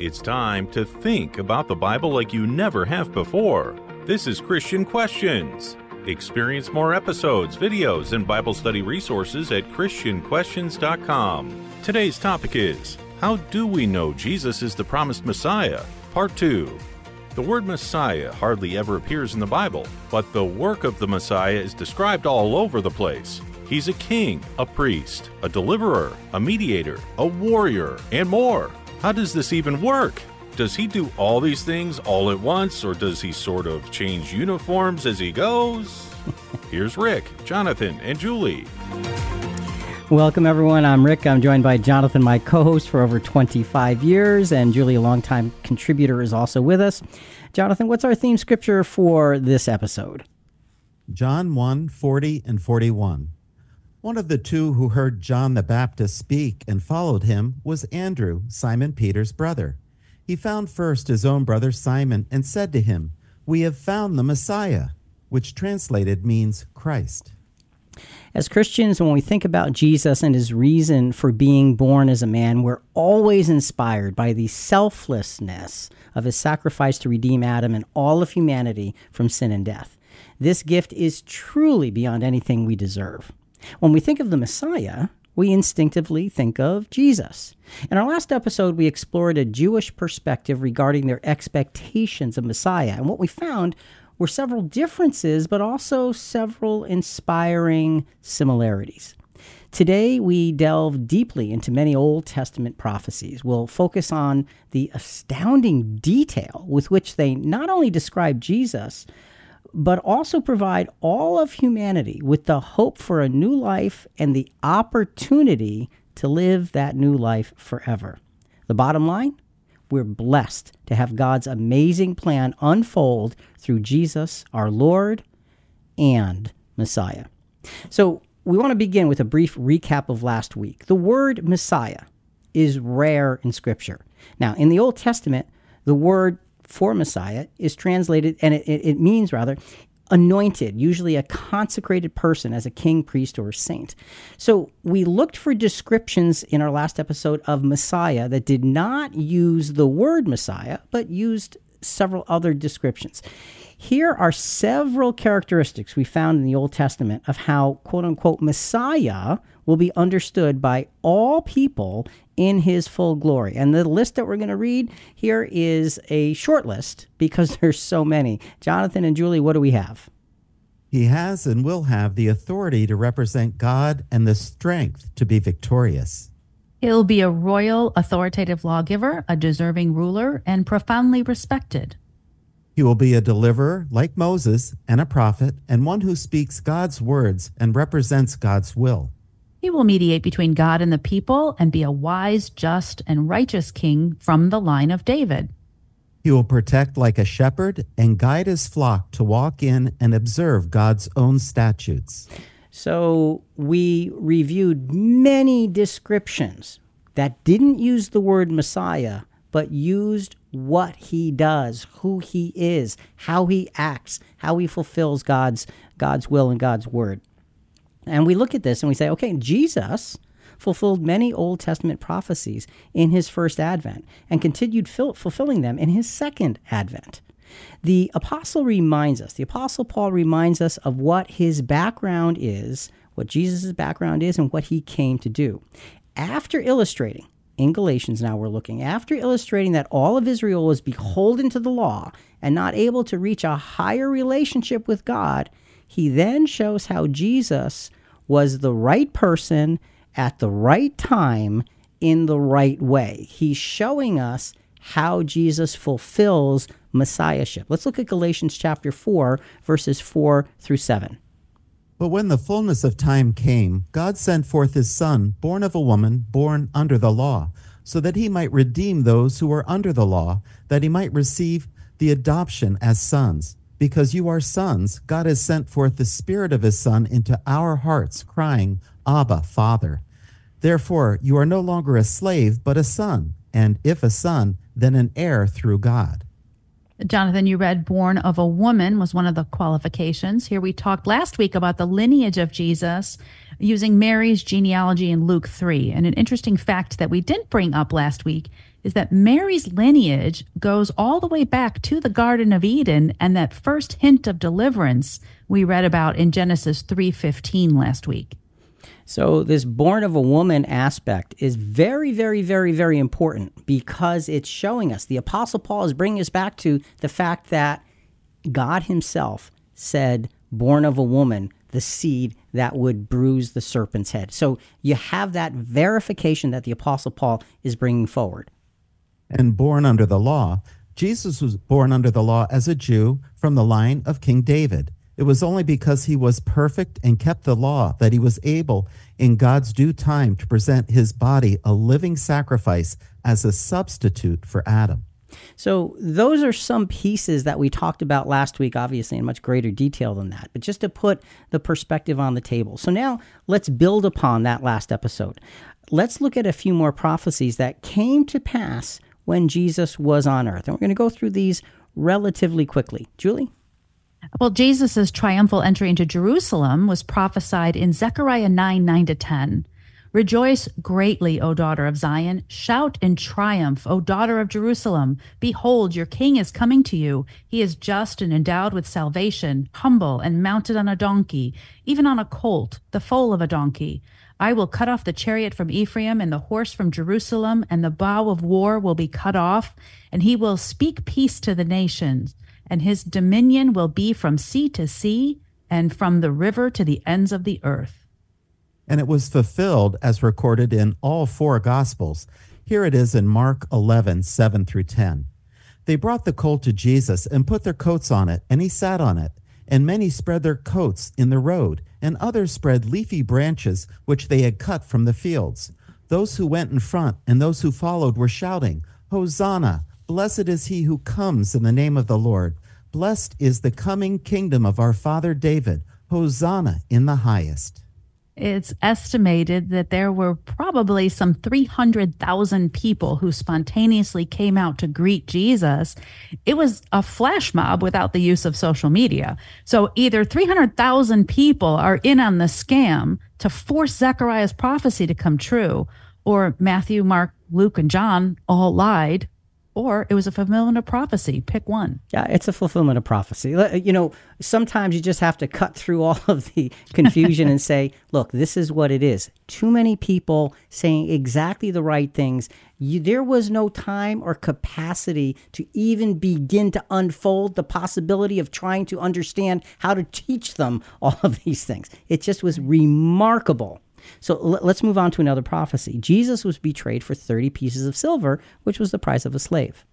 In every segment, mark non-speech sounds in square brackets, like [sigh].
It's time to think about the Bible like you never have before. This is Christian Questions. Experience more episodes, videos, and Bible study resources at ChristianQuestions.com. Today's topic is How do we know Jesus is the promised Messiah? Part 2. The word Messiah hardly ever appears in the Bible, but the work of the Messiah is described all over the place. He's a king, a priest, a deliverer, a mediator, a warrior, and more. How does this even work? Does he do all these things all at once, or does he sort of change uniforms as he goes? [laughs] Here's Rick, Jonathan, and Julie. Welcome, everyone. I'm Rick. I'm joined by Jonathan, my co host for over 25 years, and Julie, a longtime contributor, is also with us. Jonathan, what's our theme scripture for this episode? John 1 40 and 41. One of the two who heard John the Baptist speak and followed him was Andrew, Simon Peter's brother. He found first his own brother Simon and said to him, We have found the Messiah, which translated means Christ. As Christians, when we think about Jesus and his reason for being born as a man, we're always inspired by the selflessness of his sacrifice to redeem Adam and all of humanity from sin and death. This gift is truly beyond anything we deserve. When we think of the Messiah, we instinctively think of Jesus. In our last episode, we explored a Jewish perspective regarding their expectations of Messiah. And what we found were several differences, but also several inspiring similarities. Today, we delve deeply into many Old Testament prophecies. We'll focus on the astounding detail with which they not only describe Jesus, but also provide all of humanity with the hope for a new life and the opportunity to live that new life forever. The bottom line we're blessed to have God's amazing plan unfold through Jesus, our Lord and Messiah. So, we want to begin with a brief recap of last week. The word Messiah is rare in Scripture. Now, in the Old Testament, the word for Messiah is translated, and it, it, means rather, anointed, usually a consecrated person as a king, priest, or saint. So we looked for descriptions in our last episode of Messiah that did not use the word Messiah, but used several other descriptions. Here are several characteristics we found in the Old Testament of how, quote unquote, Messiah will be understood by all people in his full glory. And the list that we're going to read here is a short list because [laughs] there's so many. Jonathan and Julie, what do we have? He has and will have the authority to represent God and the strength to be victorious. He'll be a royal, authoritative lawgiver, a deserving ruler, and profoundly respected. He will be a deliverer like Moses and a prophet, and one who speaks God's words and represents God's will. He will mediate between God and the people and be a wise, just, and righteous king from the line of David. He will protect like a shepherd and guide his flock to walk in and observe God's own statutes. So, we reviewed many descriptions that didn't use the word Messiah, but used what he does, who he is, how he acts, how he fulfills God's God's will and God's word. And we look at this and we say, okay, Jesus fulfilled many Old Testament prophecies in his first advent and continued fil- fulfilling them in his second advent. The apostle reminds us, the apostle Paul reminds us of what his background is, what Jesus' background is, and what he came to do. After illustrating in Galatians now we're looking, after illustrating that all of Israel was beholden to the law and not able to reach a higher relationship with God, he then shows how Jesus was the right person at the right time in the right way. He's showing us how Jesus fulfills messiahship. Let's look at Galatians chapter 4, verses 4 through 7. But when the fullness of time came, God sent forth his Son, born of a woman, born under the law, so that he might redeem those who were under the law, that he might receive the adoption as sons. Because you are sons, God has sent forth the Spirit of his Son into our hearts, crying, Abba, Father. Therefore, you are no longer a slave, but a son, and if a son, then an heir through God. Jonathan, you read born of a woman was one of the qualifications. Here we talked last week about the lineage of Jesus using Mary's genealogy in Luke 3. And an interesting fact that we didn't bring up last week is that Mary's lineage goes all the way back to the Garden of Eden and that first hint of deliverance we read about in Genesis 3:15 last week. So, this born of a woman aspect is very, very, very, very important because it's showing us. The Apostle Paul is bringing us back to the fact that God Himself said, born of a woman, the seed that would bruise the serpent's head. So, you have that verification that the Apostle Paul is bringing forward. And born under the law, Jesus was born under the law as a Jew from the line of King David. It was only because he was perfect and kept the law that he was able, in God's due time, to present his body a living sacrifice as a substitute for Adam. So, those are some pieces that we talked about last week, obviously in much greater detail than that, but just to put the perspective on the table. So, now let's build upon that last episode. Let's look at a few more prophecies that came to pass when Jesus was on earth. And we're going to go through these relatively quickly. Julie? Well, Jesus' triumphal entry into Jerusalem was prophesied in Zechariah 9 9 to 10. Rejoice greatly, O daughter of Zion. Shout in triumph, O daughter of Jerusalem. Behold, your king is coming to you. He is just and endowed with salvation, humble and mounted on a donkey, even on a colt, the foal of a donkey. I will cut off the chariot from Ephraim and the horse from Jerusalem, and the bow of war will be cut off, and he will speak peace to the nations and his dominion will be from sea to sea and from the river to the ends of the earth. And it was fulfilled as recorded in all four Gospels. Here it is in Mark 11, 7 through 10. They brought the colt to Jesus and put their coats on it, and he sat on it. And many spread their coats in the road, and others spread leafy branches which they had cut from the fields. Those who went in front and those who followed were shouting, Hosanna! Blessed is he who comes in the name of the Lord. Blessed is the coming kingdom of our father David. Hosanna in the highest. It's estimated that there were probably some 300,000 people who spontaneously came out to greet Jesus. It was a flash mob without the use of social media. So either 300,000 people are in on the scam to force Zechariah's prophecy to come true, or Matthew, Mark, Luke, and John all lied or it was a fulfillment of prophecy. Pick one. Yeah, it's a fulfillment of prophecy. Uh, you know, sometimes you just have to cut through all of the [laughs] confusion and say, look, this is what it is. Too many people saying exactly the right things. You, there was no time or capacity to even begin to unfold the possibility of trying to understand how to teach them [laughs] all of these things. It just was remarkable so l- let's move on to another prophecy. Jesus was betrayed for 30 pieces of silver, which was the price of a slave.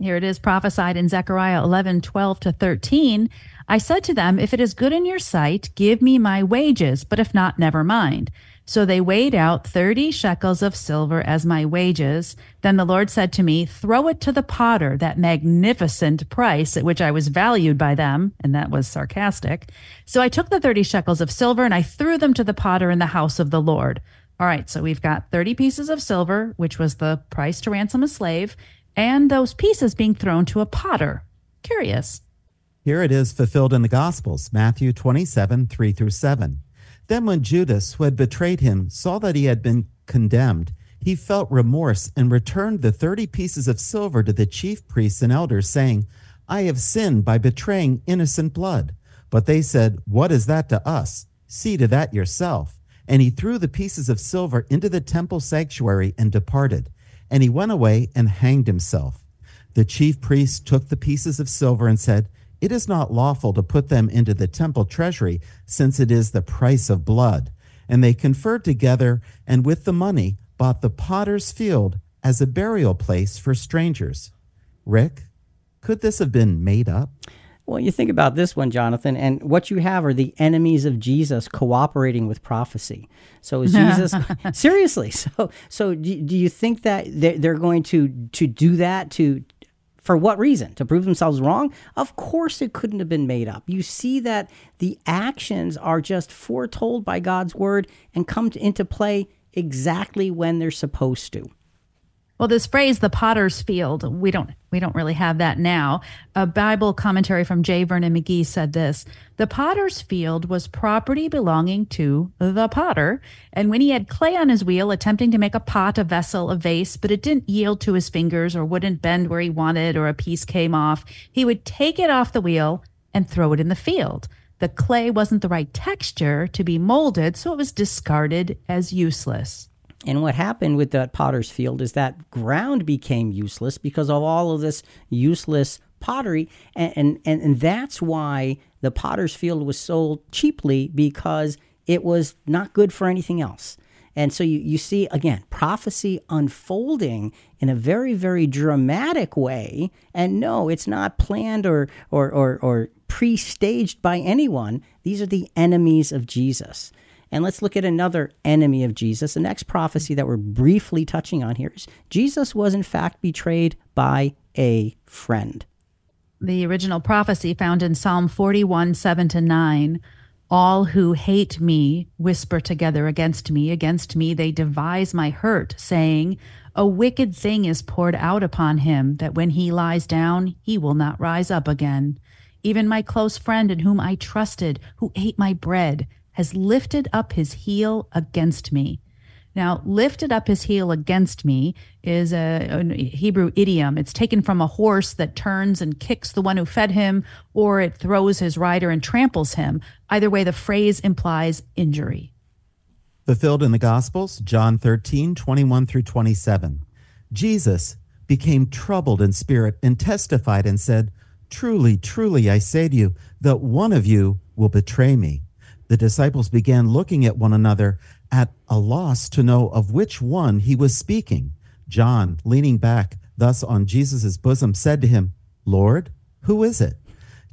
Here it is prophesied in Zechariah 11, 12 to 13. I said to them, If it is good in your sight, give me my wages, but if not, never mind. So they weighed out 30 shekels of silver as my wages. Then the Lord said to me, Throw it to the potter, that magnificent price at which I was valued by them. And that was sarcastic. So I took the 30 shekels of silver and I threw them to the potter in the house of the Lord. All right, so we've got 30 pieces of silver, which was the price to ransom a slave, and those pieces being thrown to a potter. Curious. Here it is fulfilled in the Gospels, Matthew 27, 3 through 7. Then, when Judas, who had betrayed him, saw that he had been condemned, he felt remorse and returned the thirty pieces of silver to the chief priests and elders, saying, I have sinned by betraying innocent blood. But they said, What is that to us? See to that yourself. And he threw the pieces of silver into the temple sanctuary and departed. And he went away and hanged himself. The chief priests took the pieces of silver and said, it is not lawful to put them into the temple treasury, since it is the price of blood. And they conferred together, and with the money bought the potter's field as a burial place for strangers. Rick, could this have been made up? Well, you think about this one, Jonathan, and what you have are the enemies of Jesus cooperating with prophecy. So is [laughs] Jesus seriously? So, so do, do you think that they're going to to do that to for what reason? To prove themselves wrong? Of course, it couldn't have been made up. You see that the actions are just foretold by God's word and come to, into play exactly when they're supposed to. Well, this phrase, the potter's field, we don't we don't really have that now. A Bible commentary from J. Vernon McGee said this The potter's field was property belonging to the potter, and when he had clay on his wheel, attempting to make a pot, a vessel, a vase, but it didn't yield to his fingers or wouldn't bend where he wanted, or a piece came off, he would take it off the wheel and throw it in the field. The clay wasn't the right texture to be molded, so it was discarded as useless. And what happened with that potter's field is that ground became useless because of all of this useless pottery. And, and, and that's why the potter's field was sold cheaply because it was not good for anything else. And so you, you see, again, prophecy unfolding in a very, very dramatic way. And no, it's not planned or, or, or, or pre staged by anyone. These are the enemies of Jesus. And let's look at another enemy of Jesus. The next prophecy that we're briefly touching on here is Jesus was in fact betrayed by a friend. The original prophecy found in Psalm 41 7 to 9. All who hate me whisper together against me. Against me they devise my hurt, saying, A wicked thing is poured out upon him, that when he lies down, he will not rise up again. Even my close friend in whom I trusted, who ate my bread, has lifted up his heel against me. Now, lifted up his heel against me is a, a, Hebrew idiom. It's taken from a horse that turns and kicks the one who fed him, or it throws his rider and tramples him. Either way, the phrase implies injury. Fulfilled in the Gospels, John 13, 21 through 27. Jesus became troubled in spirit and testified and said, Truly, truly, I say to you, that one of you will betray me the disciples began looking at one another at a loss to know of which one he was speaking. John, leaning back thus on Jesus' bosom, said to him, Lord, who is it?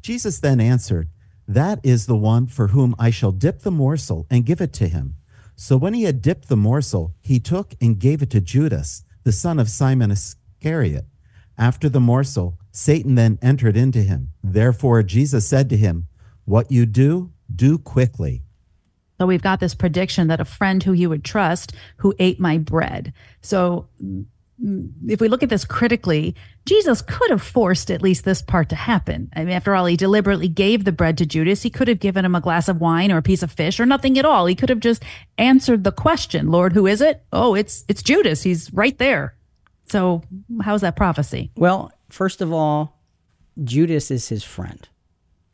Jesus then answered, That is the one for whom I shall dip the morsel and give it to him. So when he had dipped the morsel, he took and gave it to Judas, the son of Simon Iscariot. After the morsel, Satan then entered into him. Therefore Jesus said to him, What you do, do quickly. So we've got this prediction that a friend who you would trust who ate my bread. So if we look at this critically, Jesus could have forced at least this part to happen. I mean, after all, he deliberately gave the bread to Judas. He could have given him a glass of wine or a piece of fish or nothing at all. He could have just answered the question, Lord, who is it? Oh, it's it's Judas. He's right there. So how's that prophecy? Well, first of all, Judas is his friend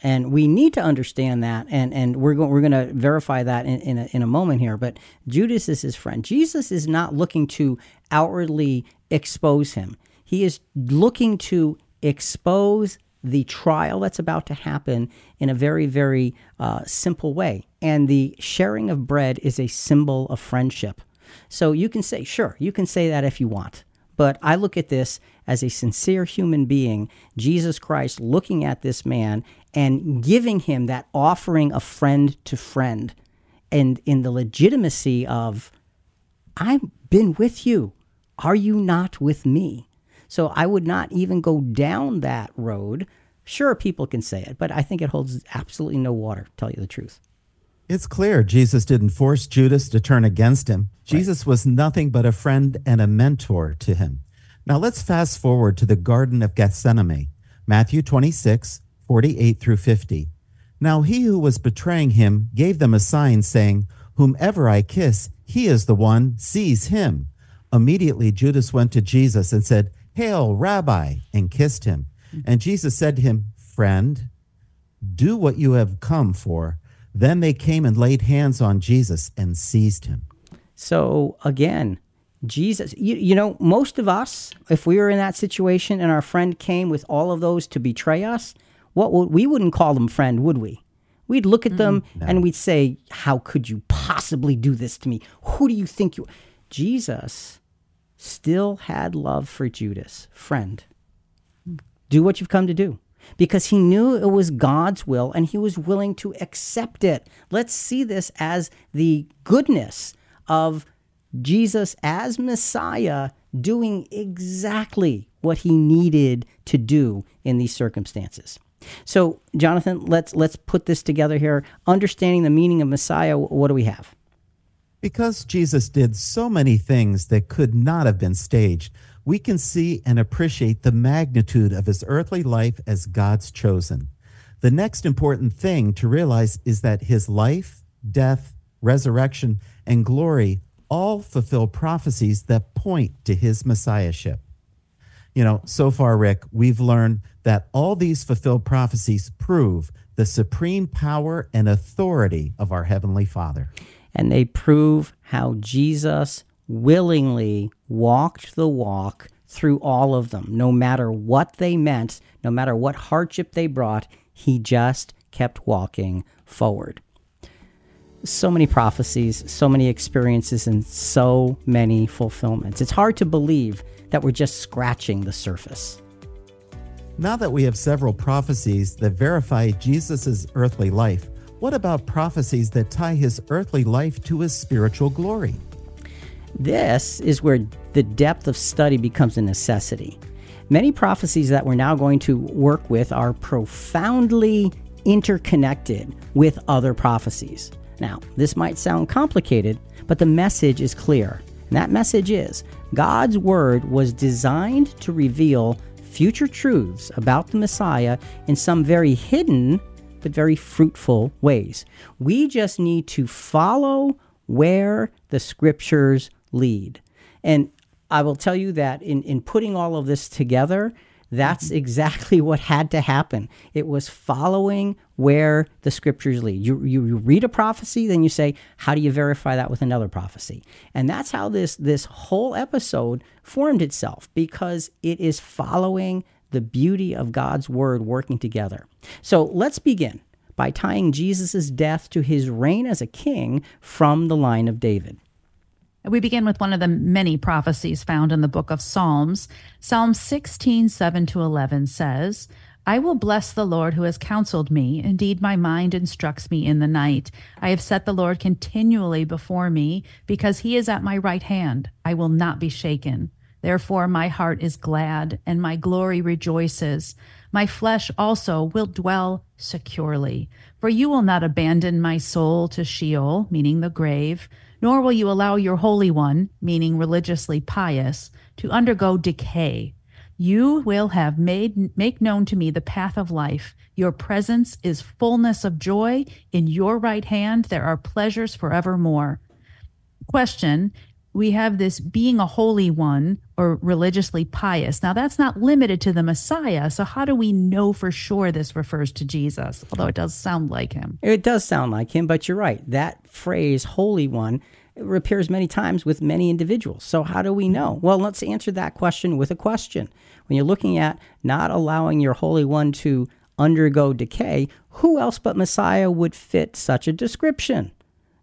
and we need to understand that and and we're going we're going to verify that in in a, in a moment here but Judas is his friend. Jesus is not looking to outwardly expose him. He is looking to expose the trial that's about to happen in a very very uh, simple way. And the sharing of bread is a symbol of friendship. So you can say sure you can say that if you want but I look at this as a sincere human being, Jesus Christ looking at this man and giving him that offering of friend to friend and in the legitimacy of, I've been with you. Are you not with me? So I would not even go down that road. Sure, people can say it, but I think it holds absolutely no water, tell you the truth. It's clear Jesus didn't force Judas to turn against him. Jesus was nothing but a friend and a mentor to him. Now let's fast forward to the Garden of Gethsemane, Matthew 26, 48 through 50. Now he who was betraying him gave them a sign, saying, Whomever I kiss, he is the one, seize him. Immediately Judas went to Jesus and said, Hail, Rabbi, and kissed him. And Jesus said to him, Friend, do what you have come for. Then they came and laid hands on Jesus and seized him. So again, Jesus, you, you know, most of us, if we were in that situation and our friend came with all of those to betray us, what would, we wouldn't call them friend, would we? We'd look at them mm, no. and we'd say, "How could you possibly do this to me? Who do you think you?" Jesus still had love for Judas, friend. Do what you've come to do because he knew it was God's will and he was willing to accept it. Let's see this as the goodness of Jesus as Messiah doing exactly what he needed to do in these circumstances. So, Jonathan, let's let's put this together here. Understanding the meaning of Messiah, what do we have? Because Jesus did so many things that could not have been staged, we can see and appreciate the magnitude of his earthly life as God's chosen. The next important thing to realize is that his life, death, resurrection, and glory all fulfill prophecies that point to his messiahship. You know, so far, Rick, we've learned that all these fulfilled prophecies prove the supreme power and authority of our Heavenly Father. And they prove how Jesus willingly walked the walk through all of them, no matter what they meant, no matter what hardship they brought, he just kept walking forward. So many prophecies, so many experiences, and so many fulfillments. It's hard to believe that we're just scratching the surface. Now that we have several prophecies that verify Jesus' earthly life, what about prophecies that tie his earthly life to his spiritual glory? This is where the depth of study becomes a necessity. Many prophecies that we're now going to work with are profoundly interconnected with other prophecies. Now, this might sound complicated, but the message is clear. And that message is God's Word was designed to reveal future truths about the Messiah in some very hidden but very fruitful ways. We just need to follow where the scriptures lead. And I will tell you that in, in putting all of this together, that's mm-hmm. exactly [laughs] what had to happen. It was following where the scriptures lead. You, you, you, read a prophecy, then you say, how do you verify that with another prophecy? And that's how this, this whole episode formed itself because it is following the beauty of God's word working together. So let's begin by tying Jesus' death to his reign as a king from the line of David. We begin with one of the many prophecies found in the book of Psalms. Psalm 16, 7 to 11 says, I will bless the Lord who has counseled me. Indeed, my mind instructs me in the night. I have set the Lord continually before me, because he is at my right hand. I will not be shaken. Therefore, my heart is glad, and my glory rejoices. My flesh also will dwell securely. For you will not abandon my soul to Sheol, meaning the grave nor will you allow your Holy One, meaning religiously pious, to undergo decay. You will have made make known to me the path of life. Your presence is fullness of joy. In your right hand there are pleasures forevermore. Question we have this being a holy one or religiously pious. Now, that's not limited to the Messiah. So, how do we know for sure this refers to Jesus? Although it does sound like him. It does sound like him, but you're right. That phrase, holy one, appears many times with many individuals. So, how do we know? Well, let's answer that question with a question. When you're looking at not allowing your holy one to undergo decay, who else but Messiah would fit such a description?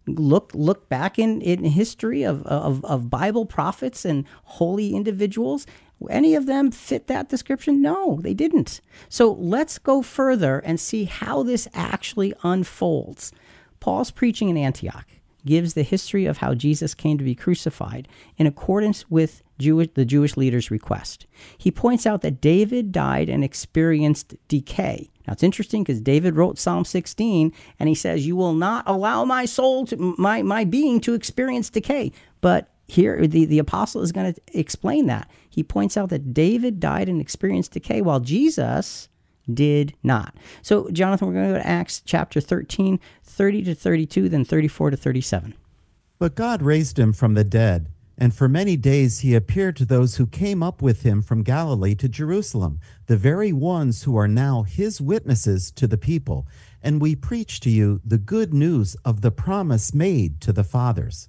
Look look back in, in history of, of, of Bible prophets and holy individuals. Any of them fit that description? No, they didn't. So let's go further and see how this actually unfolds. Paul's preaching in Antioch gives the history of how Jesus came to be crucified in accordance with Jewish, the Jewish leaders' request. He points out that David died and experienced decay. Now it's interesting because David wrote Psalm 16 and he says, You will not allow my soul to my, my being to experience decay. But here the, the apostle is going to explain that. He points out that David died and experienced decay while Jesus did not. So, Jonathan, we're going to go to Acts chapter 13, 30 to 32, then 34 to 37. But God raised him from the dead, and for many days he appeared to those who came up with him from Galilee to Jerusalem, the very ones who are now his witnesses to the people. And we preach to you the good news of the promise made to the fathers.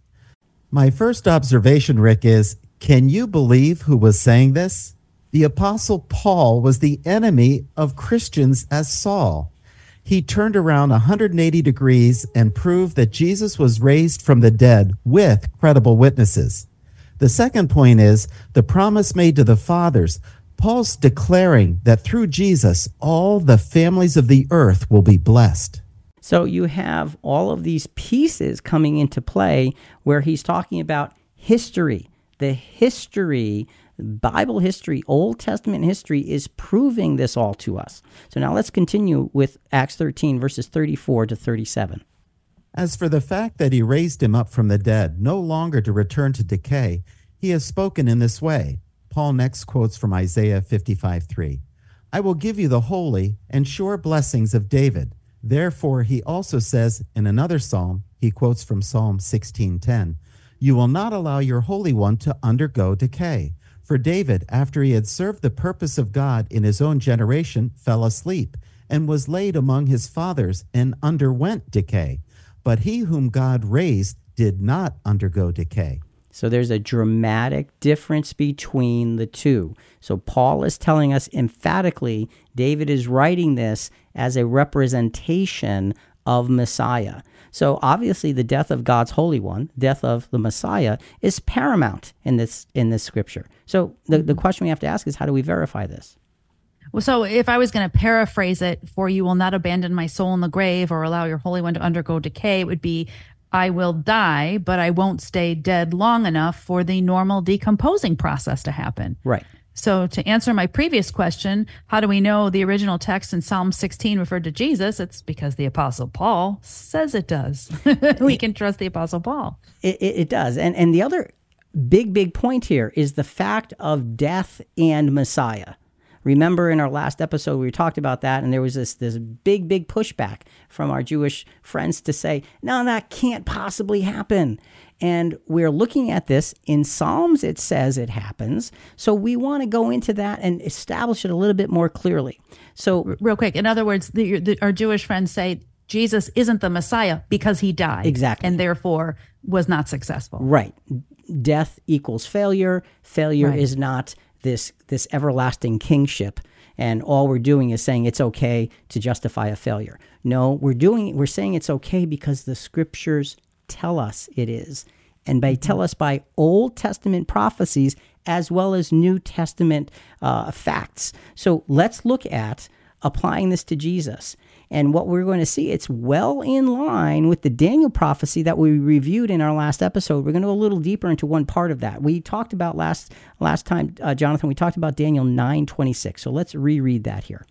My first observation, Rick, is can you believe who was saying this? The Apostle Paul was the enemy of Christians as Saul. He turned around 180 degrees and proved that Jesus was raised from the dead with credible witnesses. The second point is the promise made to the fathers. Paul's declaring that through Jesus, all the families of the earth will be blessed. So you have all of these pieces coming into play where he's talking about history, the history Bible history, Old Testament history is proving this all to us. So now let's continue with Acts 13, verses 34 to 37. As for the fact that he raised him up from the dead, no longer to return to decay, he has spoken in this way Paul next quotes from Isaiah 55 3. I will give you the holy and sure blessings of David. Therefore, he also says in another psalm, he quotes from Psalm 16:10, "You will not allow your holy one to undergo decay." For David, after he had served the purpose of God in his own generation, fell asleep and was laid among his fathers and underwent decay. But he whom God raised did not undergo decay. So there's a dramatic difference between the two. So Paul is telling us emphatically David is writing this as a representation of Messiah. So obviously the death of God's holy one, death of the Messiah is paramount in this in this scripture. So the, the question we have to ask is how do we verify this? Well, so if I was going to paraphrase it for you will not abandon my soul in the grave or allow your holy one to undergo decay, it would be I will die, but I won't stay dead long enough for the normal decomposing process to happen. Right. So, to answer my previous question, how do we know the original text in Psalm 16 referred to Jesus? It's because the Apostle Paul says it does. [laughs] we can trust the Apostle Paul. It, it, it does. And, and the other big, big point here is the fact of death and Messiah. Remember in our last episode we talked about that, and there was this this big big pushback from our Jewish friends to say, no, that can't possibly happen. And we're looking at this in Psalms. It says it happens, so we want to go into that and establish it a little bit more clearly. So, real quick, in other words, the, the, our Jewish friends say Jesus isn't the Messiah because he died, exactly, and therefore was not successful. Right. Death equals failure. Failure right. is not this this everlasting kingship and all we're doing is saying it's okay to justify a failure. No, we're doing we're saying it's okay because the scriptures tell us it is. And they tell us by Old Testament prophecies as well as New Testament uh, facts. So let's look at applying this to Jesus. And what we're going to see, it's well in line with the Daniel prophecy that we reviewed in our last episode. We're going to go a little deeper into one part of that. We talked about last last time, uh, Jonathan. We talked about Daniel nine twenty six. So let's reread that here.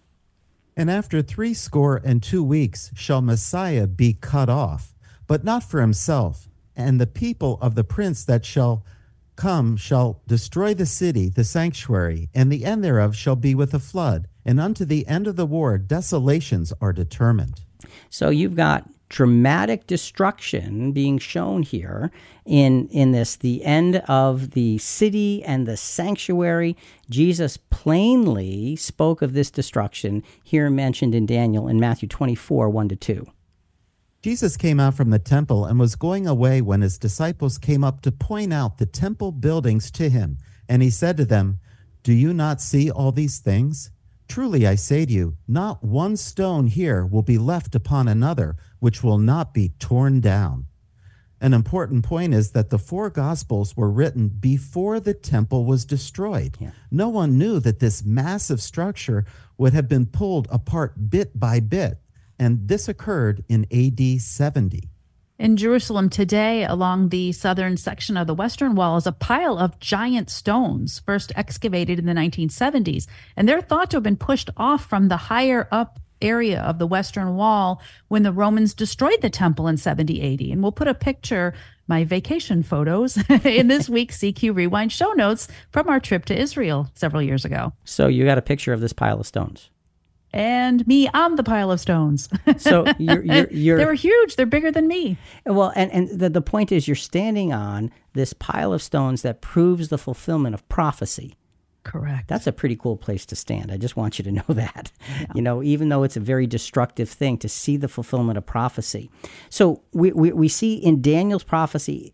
And after three score and two weeks shall Messiah be cut off, but not for himself. And the people of the prince that shall come shall destroy the city, the sanctuary, and the end thereof shall be with a flood and unto the end of the war desolations are determined. So you've got dramatic destruction being shown here in in this the end of the city and the sanctuary. Jesus plainly spoke of this destruction here mentioned in daniel in matthew 24 1 to 2 jesus came out from the temple and was going away when his disciples came up to point out the temple buildings to him. And he said to them do you not see all these things Truly I say to you, not one stone here will be left upon another, which will not be torn down. An important point is that the four Gospels were written before the temple was destroyed. Yeah. No one knew that this massive structure would have been pulled apart bit by bit, and this occurred in AD 70. In Jerusalem today, along the southern section of the Western Wall, is a pile of giant stones, first excavated in the 1970s. And they're thought to have been pushed off from the higher up area of the Western Wall when the Romans destroyed the temple in 70 AD. And we'll put a picture, my vacation photos, [laughs] in this week's CQ Rewind show notes from our trip to Israel several years ago. So you got a picture of this pile of stones and me on the pile of stones. So you're, [laughs] you're, you're, they were huge. They're bigger than me. Well, and, and the, the point is you're standing on this pile of stones that proves the fulfillment of prophecy. Correct. That's a pretty cool place to stand. I just want you to know [laughs] that. Yeah. You know, even though it's a very destructive thing to see the fulfillment of prophecy. So we, we, we see in Daniel's prophecy,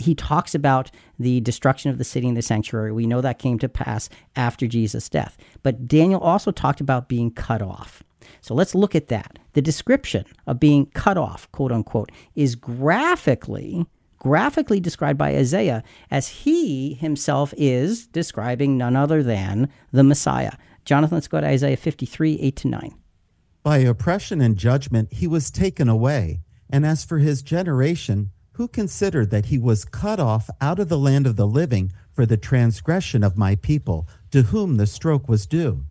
he talks about the destruction of the city and the sanctuary. We know that came to pass after Jesus' death. But Daniel also talked about being cut off. So let's look at that. The description of being cut off, quote unquote, is graphically graphically described by Isaiah as he himself is describing none other than the Messiah. Jonathan, let's go to Isaiah 53, 8 to 9. By oppression and judgment he was taken away, and as for his generation, who considered that he was cut off out of the land of the living for the transgression of my people, to whom the stroke was due.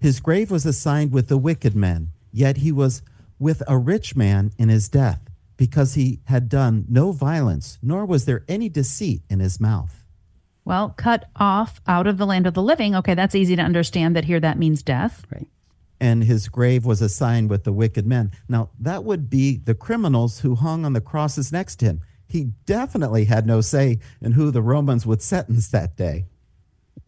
His grave was assigned with the wicked men, yet he was with a rich man in his death, because he had done no violence, nor was there any deceit in his mouth. Well, cut off out of the land of the living. Okay, that's easy to understand that here that means death. Right. And his grave was assigned with the wicked men. Now, that would be the criminals who hung on the crosses next to him. He definitely had no say in who the Romans would sentence that day.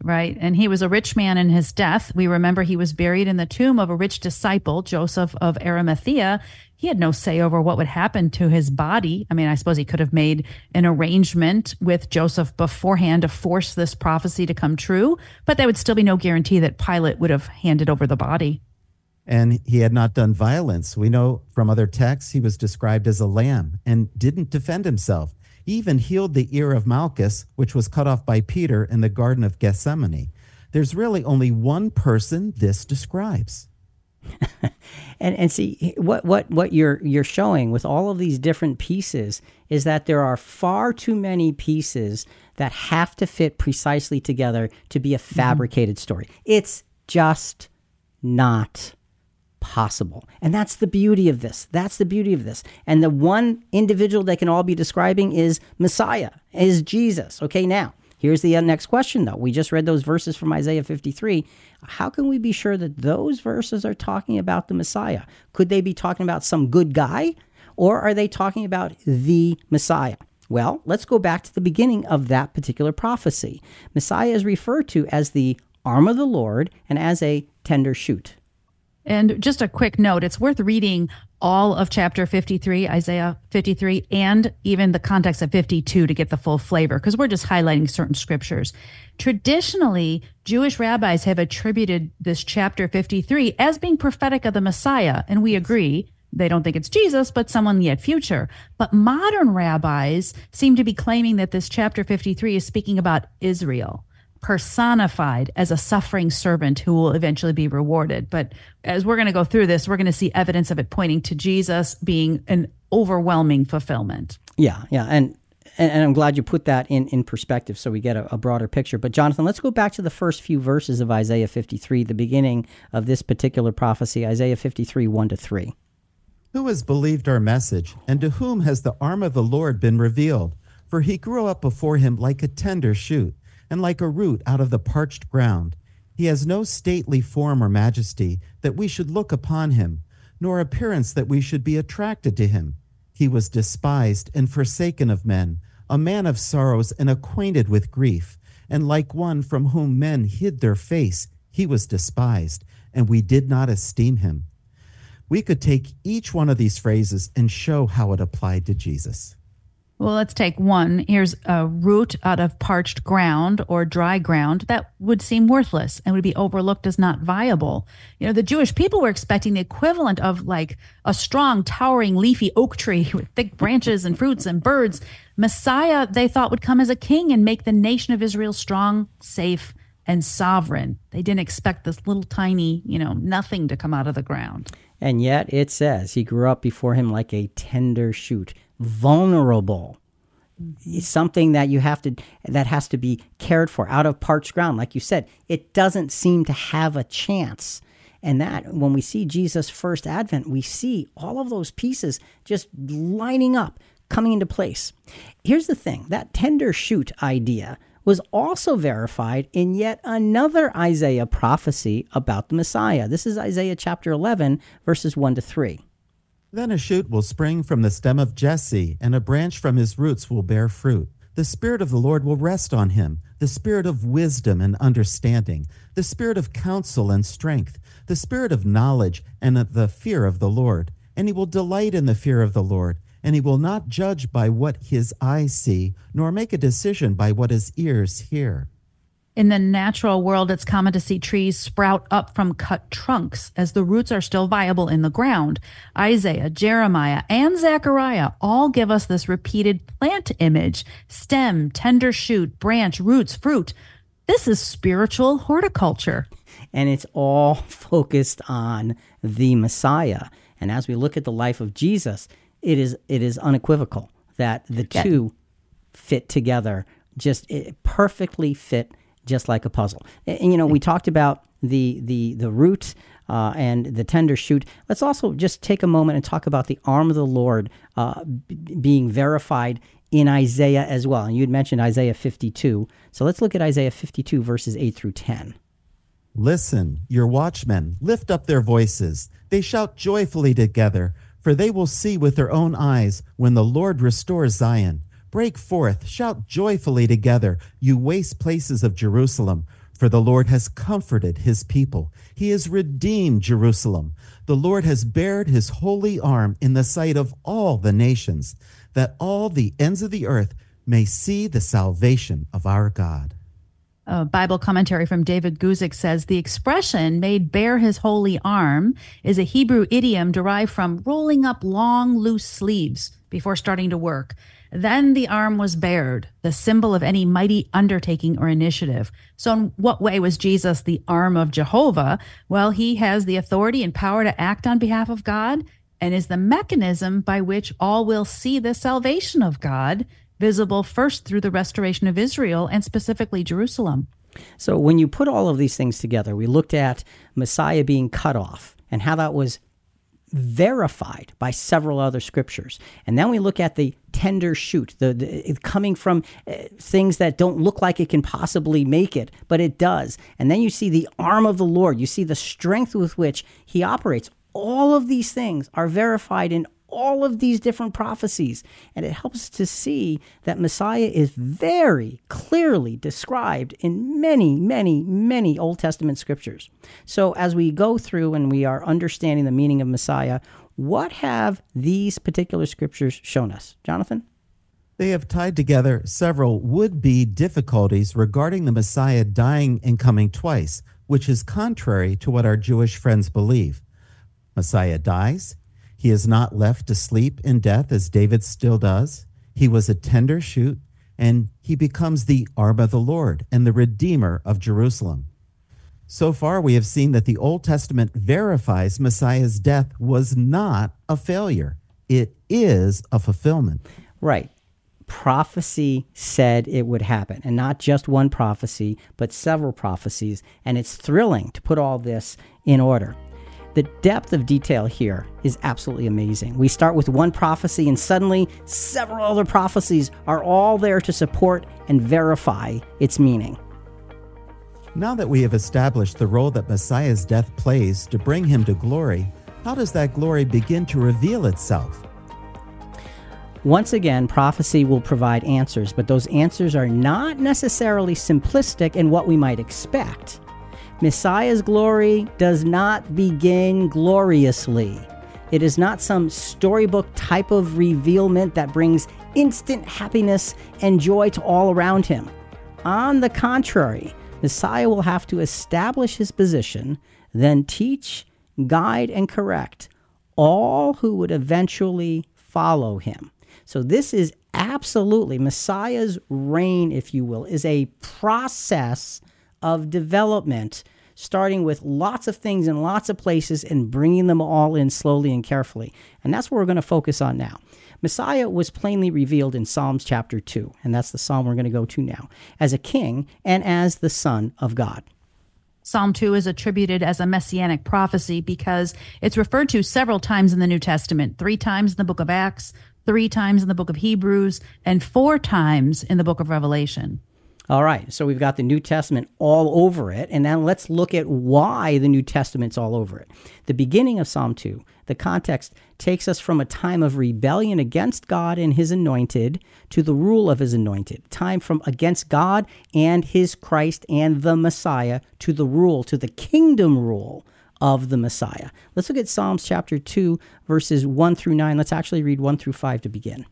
Right. And he was a rich man in his death. We remember he was buried in the tomb of a rich disciple, Joseph of Arimathea. He had no say over what would happen to his body. I mean, I suppose he could have made an arrangement with Joseph beforehand to force this prophecy to come true, but there would still be no guarantee that Pilate would have handed over the body. And he had not done violence. We know from other texts he was described as a lamb and didn't defend himself. He even healed the ear of Malchus, which was cut off by Peter in the Garden of Gethsemane. There's really only one person this describes. [laughs] and and see what what what you're you're showing with all of these different pieces is that there are far too many pieces that have to fit precisely together to be a mm-hmm. fabricated mm-hmm. story. It's just not possible. And that's the beauty of this. That's the beauty of this. And the one individual they can all be describing is Messiah, is Jesus. Okay, now, here's the uh, next question though. We just read those verses from Isaiah 53. How can we be sure that those verses are talking about the Messiah? Could they be talking about some good guy? Or are they talking about the Messiah? Well, let's go back to the beginning of that particular prophecy. Messiah is referred to as the arm of the Lord and as a tender shoot. And just a quick note it's worth reading all of chapter 53, Isaiah 53, and even the context of 52 to get the full flavor, because we're just highlighting certain scriptures. Traditionally, Jewish rabbis have attributed this chapter 53 as being prophetic of the Messiah, and we agree. They don't think it's Jesus, but someone yet future. But modern rabbis seem to be claiming that this chapter 53 is speaking about Israel personified as a suffering servant who will eventually be rewarded. But as we're going to go through this, we're going to see evidence of it pointing to Jesus being an overwhelming fulfillment. Yeah, yeah. And and, I'm glad you put that in, in perspective so we get a, a, broader picture. But, Jonathan, let's go back to the first few verses of Isaiah 53, the beginning of this particular prophecy, Isaiah 53, 1 to 3. Who has believed our message, and to whom has the arm of the Lord been revealed? For he grew up before him like a tender shoot and like a root out of the parched ground. He has no stately form or majesty that we should look upon him, nor appearance that we should be attracted to him. He was despised and forsaken of men, a man of sorrows and acquainted with grief, and like one from whom men hid their face, he was despised, and we did not esteem him. We could take each one of these phrases and show how it applied to Jesus. Well, let's take one. Here's a root out of parched ground or dry ground that would seem worthless and would be overlooked as not viable. You know, the Jewish people were expecting the equivalent of like a strong, towering, leafy oak tree [laughs] with thick branches and fruits and birds. Messiah, they thought, would come as a king and make the nation of Israel strong, safe, and sovereign. They didn't expect this little tiny, you know, nothing to come out of the ground. And yet it says he grew up before him like a tender shoot vulnerable. Something that you have to that has to be cared for out of parched ground. Like you said it doesn't seem to have a chance. And that when we see jesus first advent we see all of those pieces just lining up coming into place. Here's the thing that tender shoot idea was also verified in yet another isaiah prophecy about the messiah this is isaiah chapter 11 verses 1 to 3 then a shoot will spring from the stem of Jesse, and a branch from his roots will bear fruit. The Spirit of the Lord will rest on him the Spirit of wisdom and understanding, the Spirit of counsel and strength, the Spirit of knowledge and of the fear of the Lord. And he will delight in the fear of the Lord, and he will not judge by what his eyes see, nor make a decision by what his ears hear. In the natural world, it's common to see trees sprout up from cut trunks as the roots are still viable in the ground. Isaiah, Jeremiah, and Zechariah all give us this repeated plant image stem, tender shoot, branch, roots, fruit. This is spiritual horticulture. And it's all [laughs] focused on the Messiah. And as we look at the life of Jesus, it is it is unequivocal that the two fit together, just perfectly fit just like a puzzle. And, you know, we talked about the the the root uh, and the tender shoot. Let's also just take a moment and talk about the arm of the Lord uh, b- being verified in Isaiah as well. And you had mentioned Isaiah 52. So let's look at Isaiah 52, verses 8 through 10. Listen, your watchmen, lift up their voices. They shout joyfully together, for they will see with their own eyes when the Lord restores Zion. Break forth, shout joyfully together, you waste places of Jerusalem, for the Lord has comforted his people. He has redeemed Jerusalem. The Lord has bared his holy arm in the sight of all the nations, that all the ends of the earth may see the salvation of our God. A Bible commentary from David Guzik says the expression made bare his holy arm is a Hebrew idiom derived from rolling up long, loose sleeves before starting to work. Then the arm was bared, the symbol of any mighty undertaking or initiative. So, in what way was Jesus the arm of Jehovah? Well, he has the authority and power to act on behalf of God and is the mechanism by which all will see the salvation of God visible first through the restoration of Israel and specifically Jerusalem. So, when you put all of these things together, we looked at Messiah being cut off and how that was verified by several other scriptures. And then we look at the tender shoot, the, the coming from uh, things that don't look like it can possibly make it, but it does. And then you see the arm of the Lord. You see the strength with which he operates. All of these things are verified in all of these different prophecies. And it helps to see that Messiah is very clearly described in many, many, many Old Testament scriptures. So as we go through and we are understanding the meaning of Messiah, what have these particular scriptures shown us? Jonathan? They have tied together several would be difficulties regarding the Messiah dying and coming twice, which is contrary to what our Jewish friends believe. Messiah dies, he is not left to sleep in death as David still does. He was a tender shoot, and he becomes the arm of the Lord and the Redeemer of Jerusalem. So far, we have seen that the Old Testament verifies Messiah's death was not a failure, it is a fulfillment. Right. Prophecy said it would happen, and not just one prophecy, but several prophecies. And it's thrilling to put all this in order. The depth of detail here is absolutely amazing. We start with one prophecy, and suddenly several other prophecies are all there to support and verify its meaning. Now that we have established the role that Messiah's death plays to bring him to glory, how does that glory begin to reveal itself? Once again, prophecy will provide answers, but those answers are not necessarily simplistic in what we might expect. Messiah's glory does not begin gloriously. It is not some storybook type of revealment that brings instant happiness and joy to all around him. On the contrary, Messiah will have to establish his position, then teach, guide, and correct all who would eventually follow him. So, this is absolutely Messiah's reign, if you will, is a process of development, starting with lots of things in lots of places and bringing them all in slowly and carefully. And that's what we're going to focus on now. Messiah was plainly revealed in Psalms chapter 2, and that's the psalm we're going to go to now, as a king and as the Son of God. Psalm 2 is attributed as a messianic prophecy because it's referred to several times in the New Testament, three times in the book of Acts, three times in the book of Hebrews, and four times in the book of Revelation. All right, so we've got the New Testament all over it, and now let's look at why the New Testament's all over it. The beginning of Psalm 2, the context takes us from a time of rebellion against God and his anointed to the rule of his anointed. Time from against God and his Christ and the Messiah to the rule, to the kingdom rule of the Messiah. Let's look at Psalms chapter 2, verses 1 through 9. Let's actually read 1 through 5 to begin.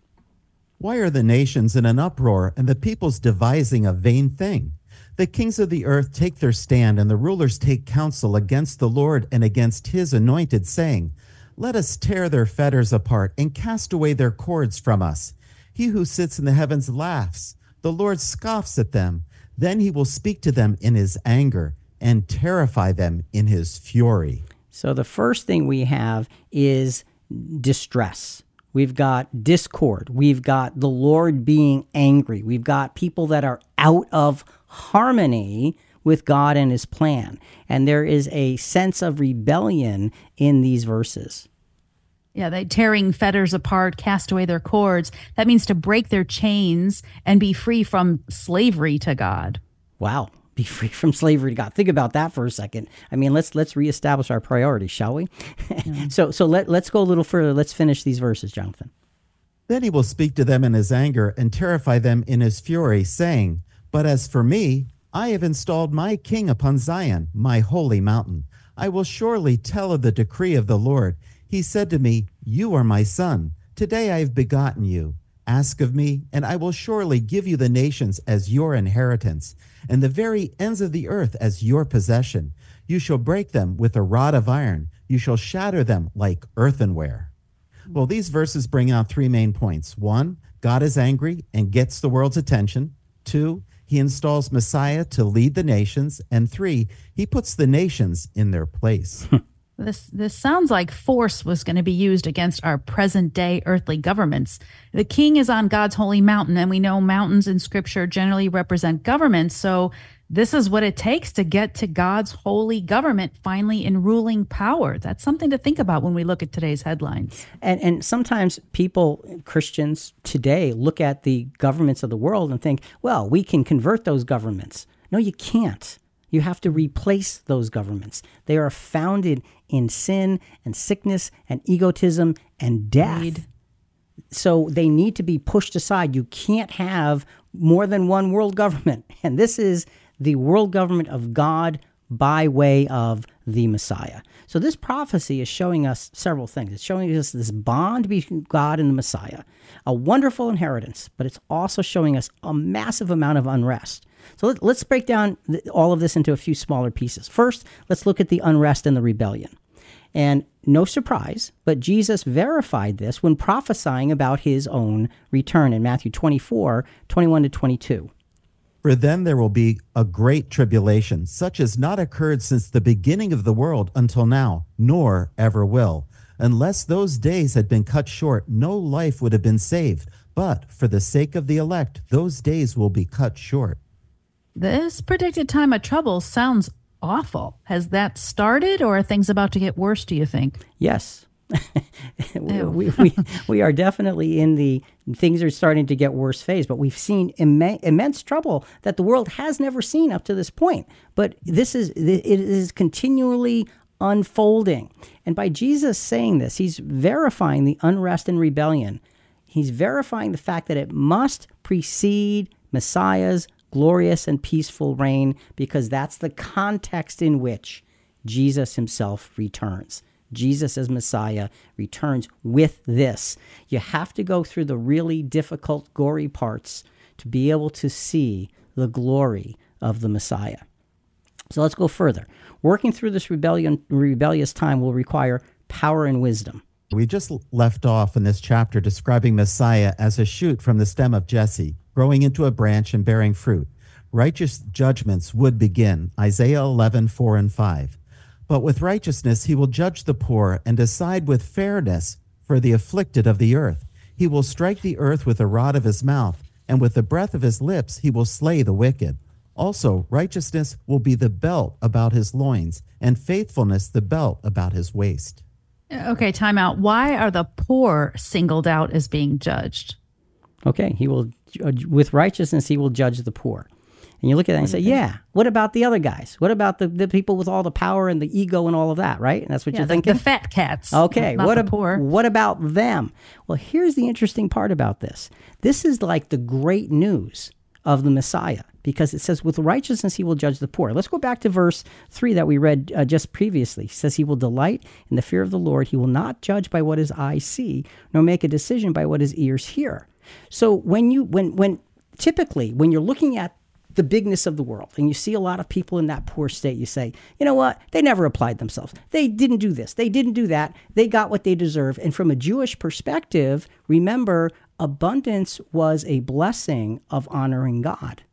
Why are the nations in an uproar and the peoples devising a vain thing? The kings of the earth take their stand, and the rulers take counsel against the Lord and against his anointed, saying, Let us tear their fetters apart and cast away their cords from us. He who sits in the heavens laughs. The Lord scoffs at them. Then he will speak to them in his anger and terrify them in his fury. So the first thing we have is distress. We've got discord. We've got the Lord being angry. We've got people that are out of harmony with God and his plan. And there is a sense of rebellion in these verses. Yeah, they tearing fetters apart, cast away their cords. That means to break their chains and be free from slavery to God. Wow. Be free from slavery to God. Think about that for a second. I mean, let's let's reestablish our priorities, shall we? Yeah. [laughs] so so let let's go a little further. Let's finish these verses, Jonathan. Then he will speak to them in his anger and terrify them in his fury, saying, But as for me, I have installed my king upon Zion, my holy mountain. I will surely tell of the decree of the Lord. He said to me, You are my son. Today I have begotten you. Ask of me, and I will surely give you the nations as your inheritance, and the very ends of the earth as your possession. You shall break them with a rod of iron, you shall shatter them like earthenware. Well, these verses bring out three main points. One, God is angry and gets the world's attention. Two, he installs Messiah to lead the nations. And three, he puts the nations in their place. [laughs] This this sounds like force was going to be used against our present day earthly governments. The king is on God's holy mountain, and we know mountains in scripture generally represent governments. So this is what it takes to get to God's holy government finally in ruling power. That's something to think about when we look at today's headlines. And and sometimes people, Christians today, look at the governments of the world and think, well, we can convert those governments. No, you can't. You have to replace those governments. They are founded in sin and sickness and egotism and death. So they need to be pushed aside. You can't have more than one world government. [laughs] And this is the world government of God by way of the Messiah. So this prophecy is showing us several things. It's showing us this bond between God and the Messiah, a wonderful inheritance, but it's also showing us a massive amount of unrest. So let, us break down all of this into a few smaller pieces. First, let's look at the unrest and the rebellion. And no surprise, but Jesus verified this when prophesying about his own return in Matthew 24 21 to 22. For then there will be a great tribulation, such as not occurred since the beginning of the world until now, nor ever will. Unless those days had been cut short, no life would have been saved. But for the sake of the elect, those days will be cut short. This predicted time of trouble sounds awful. Has that started, or are things about to get worse, do you think? Yes. [laughs] we, we, we are definitely in the things are starting to get worse phase, but we've seen imme- immense trouble that the world has never seen up to this point. But this is it is continually unfolding. And by Jesus saying this, he's verifying the unrest and rebellion. He's verifying the fact that it must precede Messiah's glorious and peaceful reign because that's the context in which Jesus himself returns. Jesus as Messiah returns with this. You have to go through the really difficult, gory parts to be able to see the glory of the Messiah. So let's go further. Working through this rebellion, rebellious time will require power and wisdom. We just left off in this chapter describing Messiah as a shoot from the stem of Jesse growing into a branch and bearing fruit. Righteous judgments would begin. Isaiah 11, 4 and 5. But with righteousness he will judge the poor and decide with fairness for the afflicted of the earth. He will strike the earth with the rod of his mouth, and with the breath of his lips he will slay the wicked. Also, righteousness will be the belt about his loins, and faithfulness the belt about his waist. Okay, time out. Why are the poor singled out as being judged? Okay, he will uh, with righteousness he will judge the poor. And you look at that and say, yeah, what about the other guys? What about the, the people with all the power and the ego and all of that, right? And that's what yeah, you're the, thinking? The fat cats. Okay. What, the poor. what about them? Well, here's the interesting part about this. This is like the great news of the Messiah because it says, with righteousness he will judge the poor. Let's go back to verse 3 that we read uh, just previously. It says, He will delight in the fear of the Lord. He will not judge by what his eyes see, nor make a decision by what his ears hear. So when you when when typically when you're looking at the bigness of the world and you see a lot of people in that poor state you say you know what they never applied themselves they didn't do this they didn't do that they got what they deserve and from a jewish perspective remember abundance was a blessing of honoring god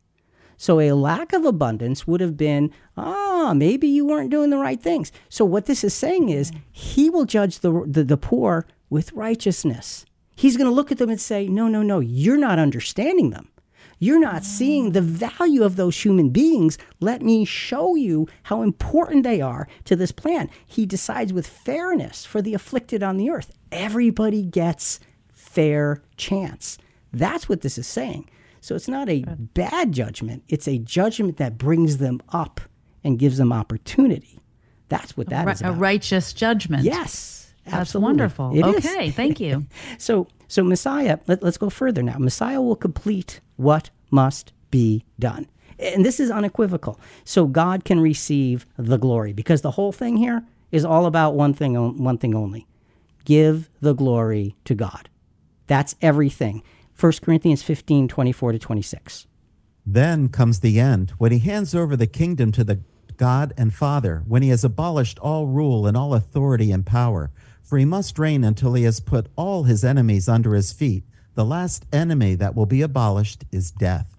so a lack of abundance would have been ah maybe you weren't doing the right things so what this is saying is he will judge the, the, the poor with righteousness He's going to look at them and say, No, no, no, you're not understanding them. You're not seeing the value of those human beings. Let me show you how important they are to this plan. He decides with fairness for the afflicted on the earth. Everybody gets fair chance. That's what this is saying. So it's not a bad judgment, it's a judgment that brings them up and gives them opportunity. That's what that a, is about. A righteous judgment. Yes. That's absolutely. wonderful. It is. okay, thank you. [laughs] So so Messiah, let, let's go further now. Messiah will complete what must be done. And this is unequivocal. So God can receive the glory because the whole thing here is all about one thing one thing only. Give the glory to God. That's everything. 1 Corinthians 15, 24 to 26. Then comes the end, when he hands over the kingdom to the God and Father, when he has abolished all rule and all authority and power. For he must reign until he has put all his enemies under his feet. The last enemy that will be abolished is death.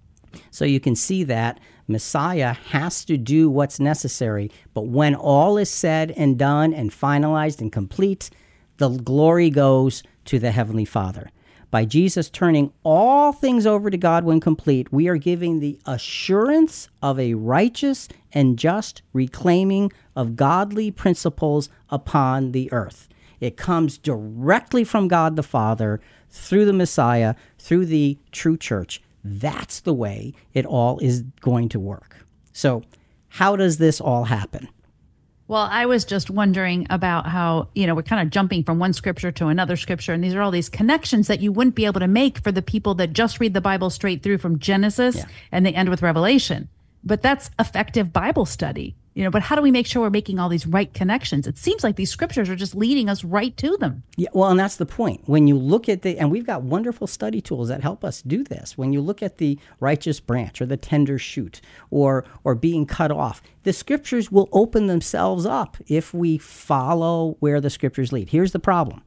So you can see that Messiah has to do what's necessary, but when all is said and done and finalized and complete, the glory goes to the Heavenly Father. By Jesus turning all things over to God when complete, we are giving the assurance of a righteous and just reclaiming of godly principles upon the earth. It comes directly from God the Father through the Messiah, through the true church. That's the way it all is going to work. So, how does this all happen? Well, I was just wondering about how, you know, we're kind of jumping from one scripture to another scripture, and these are all these connections that you wouldn't be able to make for the people that just read the Bible straight through from Genesis yeah. and they end with Revelation. But that's effective Bible study you know but how do we make sure we're making all these right connections? It seems like these scriptures are just leading us right to them. Yeah well and that's the point. When you look at the and we've got wonderful study tools that help us do this. When you look at the righteous branch or the tender shoot or or being cut off the scriptures will open themselves up if we follow where the scriptures lead. Here's the problem.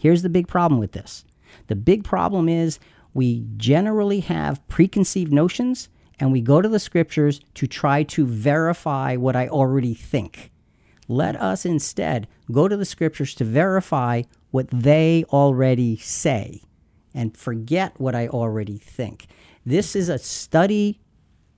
Here's the big problem with this. The big problem is we generally have preconceived notions and we go to the scriptures to try to verify what I already think. Let us instead go to the scriptures to verify what they already say and forget what I already think. This is a study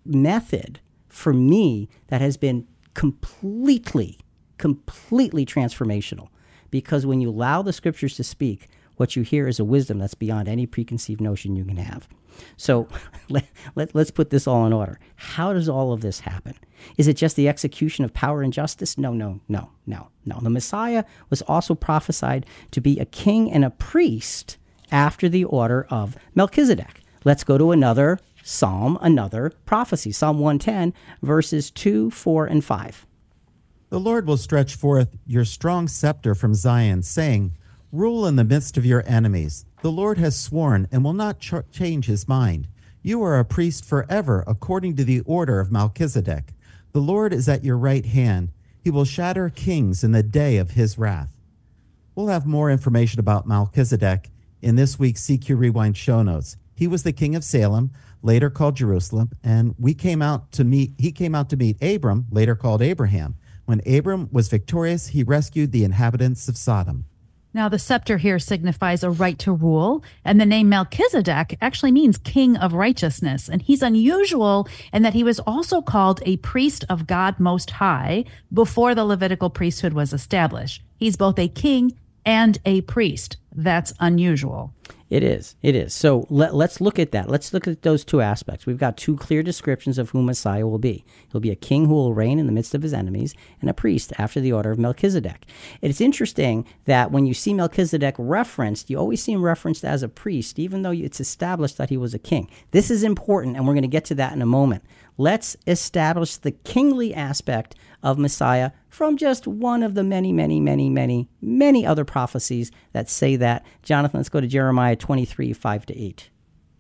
method for me that has been completely, completely transformational because when you allow the scriptures to speak, what you hear is a wisdom that's beyond any preconceived notion you can have. So [laughs] let, let, us put this all in order. How does all of this happen? Is it just the execution of power and justice? No, no, no, no, no. The Messiah was also prophesied to be a king and a priest after the order of Melchizedek. Let's go to another psalm, another prophecy. Psalm 110, verses 2, 4, and 5. The Lord will stretch forth your strong scepter from Zion, saying, Rule in the midst of your enemies. The Lord has sworn and will not ch- change his mind. You are a priest forever, according to the order of Melchizedek. The Lord is at your right hand. He will shatter kings in the day of his wrath. We'll have more information about Melchizedek in this week's CQ Rewind show notes. He was the king of Salem, later called Jerusalem, and we came out to meet he came out to meet Abram, later called Abraham. When Abram was victorious, he rescued the inhabitants of Sodom. Now, the scepter here signifies a right to rule, and the name Melchizedek actually means king of righteousness. And he's unusual in that he was also called a priest of God Most High before the Levitical priesthood was established. He's both a king and a priest. That's unusual. It is. It is. So let, us look at that. Let's look at those two aspects. We've got two clear descriptions of who Messiah will be. He'll be a king who will reign in the midst of his enemies and a priest after the order of Melchizedek. It's interesting that when you see Melchizedek referenced, you always see him referenced as a priest, even though it's established that he was a king. This is important, and we're going to get to that in a moment. Let's establish the kingly aspect of Messiah from just one of the many, many, many, many, many other prophecies that say that. Jonathan, let's go to Jeremiah 23 5 to 8.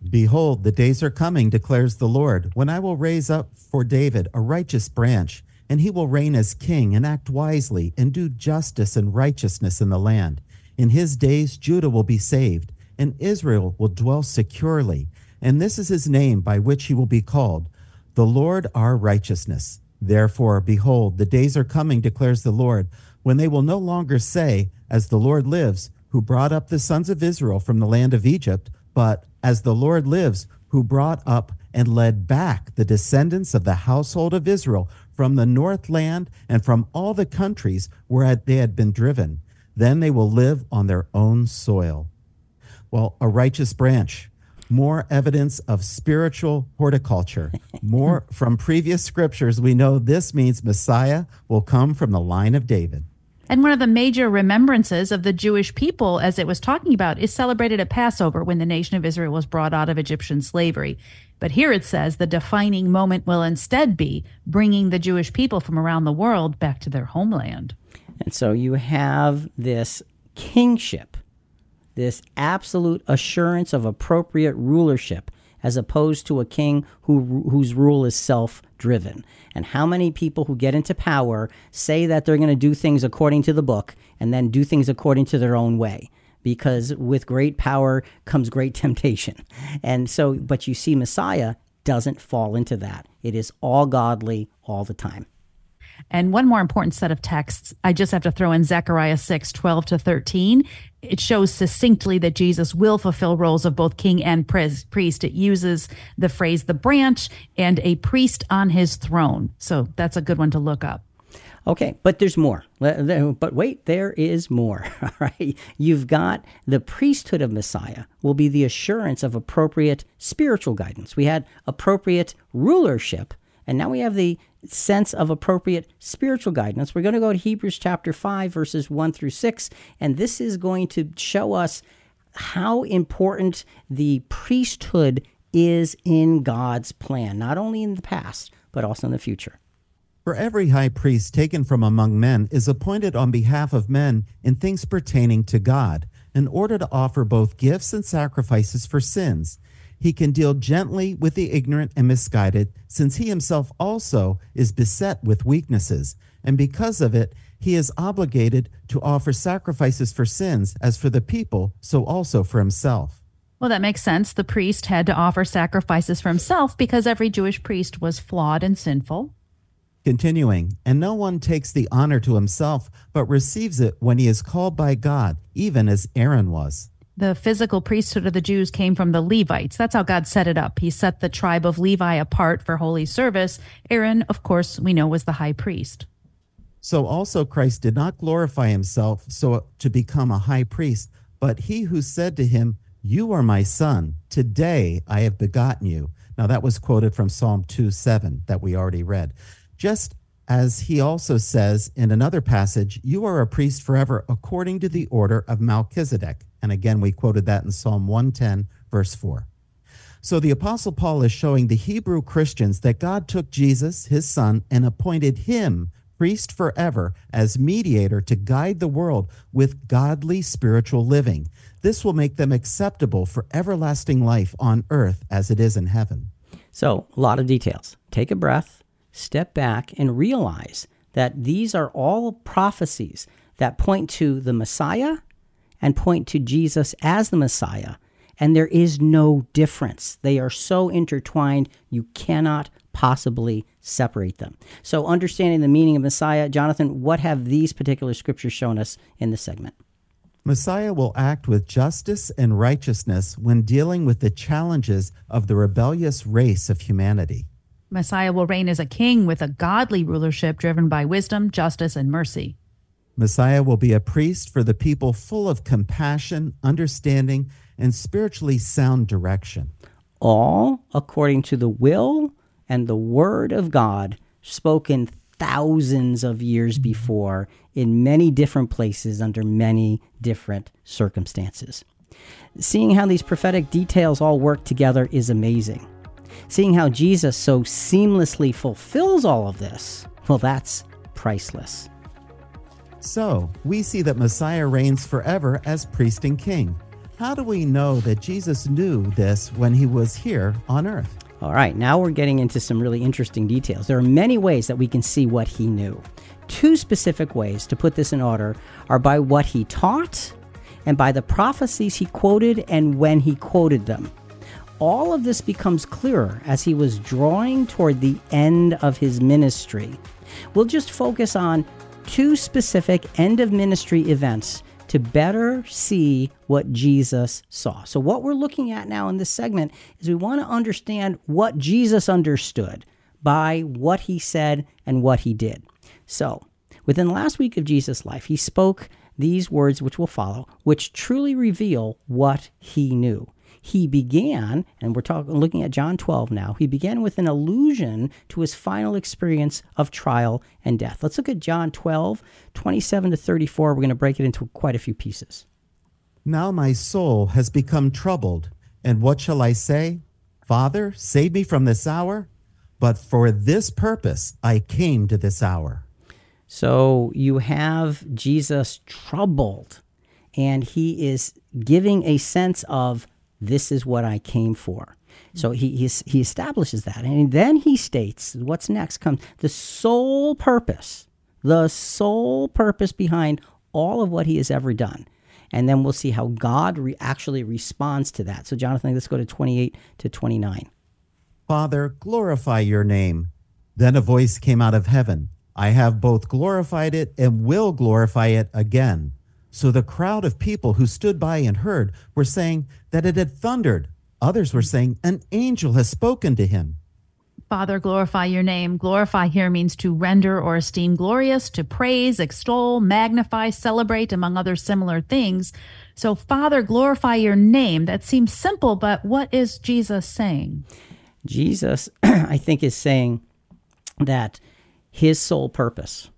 Behold, the days are coming, declares the Lord, when I will raise up for David a righteous branch, and he will reign as king and act wisely and do justice and righteousness in the land. In his days, Judah will be saved, and Israel will dwell securely. And this is his name by which he will be called the Lord our righteousness. Therefore, behold, the days are coming, declares the Lord, when they will no longer say, As the Lord lives, who brought up the sons of Israel from the land of Egypt, but as the Lord lives, who brought up and led back the descendants of the household of Israel from the north land and from all the countries where they had been driven. Then they will live on their own soil. Well, a righteous branch, more evidence of spiritual horticulture. More [laughs] from previous scriptures, we know this means Messiah will come from the line of David. And one of the major remembrances of the Jewish people, as it was talking about, is celebrated at Passover when the nation of Israel was brought out of Egyptian slavery. But here it says the defining moment will instead be bringing the Jewish people from around the world back to their homeland. And so you have this kingship, this absolute assurance of appropriate rulership as opposed to a king who whose rule is self-driven. And how many people who get into power say that they're going to do things according to the book and then do things according to their own way? Because with great power comes great [laughs] temptation. And so but you see Messiah doesn't fall into that. It is all godly all the time. And one more important set of texts, I just have to throw in Zechariah 6, 12 to 13. It shows succinctly that Jesus will fulfill roles of both king and priest. It uses the phrase the branch and a priest on his throne. So that's a good one to look up. Okay, but there's more. But wait, there is more. [laughs] All right. You've got the priesthood of Messiah will be the assurance of appropriate spiritual guidance. We had appropriate rulership, and now we have the sense of appropriate spiritual guidance. We're going to go to Hebrews chapter 5, verses 1 through 6, and this is going to show us how important the priesthood is in God's plan, not only in the past, but also in the future. For every high priest taken from among men is appointed on behalf of men in things pertaining to God, in order to offer both gifts and sacrifices for sins he can deal gently with the ignorant and misguided, since he himself also is beset with weaknesses, and because of it, he is obligated to offer sacrifices for sins, as for the people, so also for himself. Well, that makes sense. The priest had to offer sacrifices for himself because every Jewish priest was flawed and sinful. Continuing, and no one takes the honor to himself, but receives it when he is called by God, even as Aaron was the physical priesthood of the Jews came from the Levites. That's how God set it up. He set the tribe of Levi apart for holy service. Aaron, of course, we know was the high priest. So also Christ did not glorify himself so to become a high priest, but he who said to him, "You are my son; today I have begotten you." Now that was quoted from Psalm 2 7 that we already read. Just as he also says in another passage, You are a priest forever according to the order of Melchizedek. And again, we quoted that in Psalm 110, verse 4. So the Apostle Paul is showing the Hebrew Christians that God took Jesus, his son, and appointed him priest forever as mediator to guide the world with godly spiritual living. This will make them acceptable for everlasting life on earth as it is in heaven. So, a lot of details. Take a breath step back and realize that these are all prophecies that point to the Messiah and point to Jesus as the Messiah. And there is no difference. They are so intertwined, you cannot possibly separate them. So, understanding the meaning of Messiah, Jonathan, what have these particular scriptures shown us in this segment? Messiah will act with justice and righteousness when dealing with the challenges of the rebellious race of humanity. Messiah will reign as a king with a godly rulership driven by wisdom, justice, and mercy. Messiah will be a priest for the people full of compassion, understanding, and spiritually sound direction. All according to the will and the word of God spoken thousands of years before in many different places under many different circumstances. Seeing how these prophetic details all work together is amazing. Seeing how Jesus so seamlessly fulfills all of this, well, that's priceless. So, we see that Messiah reigns forever as priest and king. How do we know that Jesus knew this when he was here on earth? All right, now we're getting into some really interesting details. There are many ways that we can see what he knew. Two specific ways to put this in order are by what he taught and by the prophecies he quoted and when he quoted them all of this becomes clearer as he was drawing toward the end of his ministry. We'll just focus on two specific end of ministry events to better see what Jesus saw. So, what we're looking at now in this segment is we want to understand what Jesus understood by what he said and what he did. So, within the last week of Jesus' life, he spoke these words which will follow, which truly reveal what he knew. He began, and we're talking looking at John 12 now, he began with an allusion to his final experience of trial and death. Let's look at John 12, 27 to 34. We're going to break it into quite a few pieces. Now my soul has become troubled, and what shall I say? Father, save me from this hour? But for this purpose I came to this hour. So you have Jesus troubled, and he is giving a sense of this is what I came for. So he, he, he establishes that. And then he states what's next comes the sole purpose, the sole purpose behind all of what he has ever done. And then we'll see how God re- actually responds to that. So, Jonathan, let's go to 28 to 29. Father, glorify your name. Then a voice came out of heaven I have both glorified it and will glorify it again. So the crowd of people who stood by and heard were saying that it had thundered. Others were saying, An angel has spoken to him. Father, glorify your name. Glorify here means to render or esteem glorious, to praise, extol, magnify, celebrate, among other similar things. So, Father, glorify your name. That seems simple, but what is Jesus saying? Jesus, [clears throat] I think, is saying that his sole purpose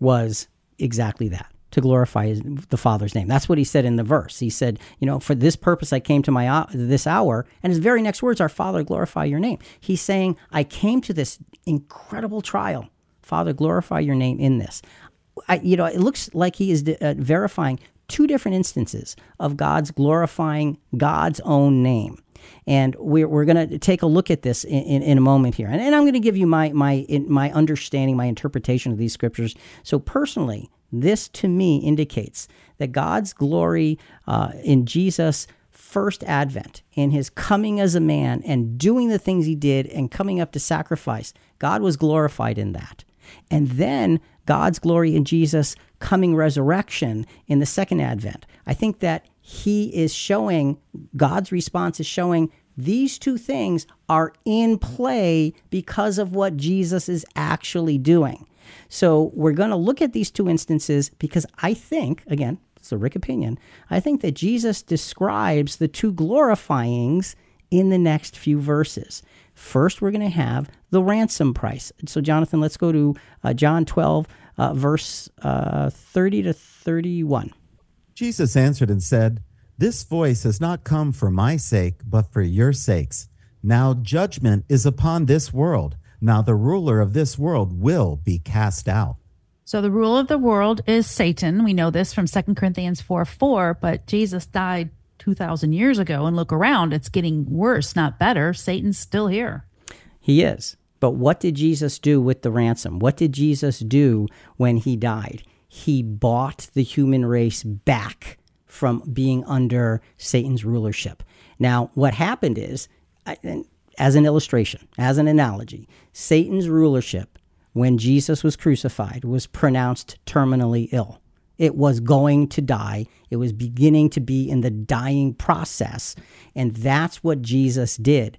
was exactly that to glorify his, the Father's name. That's what he said in the verse. He said, "You know, for this purpose I came to my this hour." And his very next words are, "Father, glorify your name." He's saying, "I came to this incredible trial. Father, glorify your name in this." I, you know, it looks like he is uh, verifying two different instances of God's glorifying God's own name. And we're, we're going to take a look at this in, in, in a moment here. And, and I'm going to give you my, my, my understanding, my interpretation of these scriptures. So, personally, this to me indicates that God's glory uh, in Jesus' first advent, in his coming as a man and doing the things he did and coming up to sacrifice, God was glorified in that. And then God's glory in Jesus' coming resurrection in the second advent. I think that he is showing, God's response is showing these two things are in play because of what Jesus is actually doing. So we're going to look at these two instances because I think, again, it's a Rick opinion, I think that Jesus describes the two glorifyings in the next few verses. First, we're going to have the ransom price. So, Jonathan, let's go to uh, John 12, uh, verse uh, 30 to 31. Jesus answered and said, This voice has not come for my sake, but for your sakes. Now judgment is upon this world. Now the ruler of this world will be cast out. So the rule of the world is Satan. We know this from 2 Corinthians 4 4, but Jesus died 2,000 years ago. And look around, it's getting worse, not better. Satan's still here. He is. But what did Jesus do with the ransom? What did Jesus do when he died? He bought the human race back from being under Satan's rulership. Now, what happened is, as an illustration, as an analogy, Satan's rulership when Jesus was crucified was pronounced terminally ill. It was going to die. It was beginning to be in the dying process. And that's what Jesus did.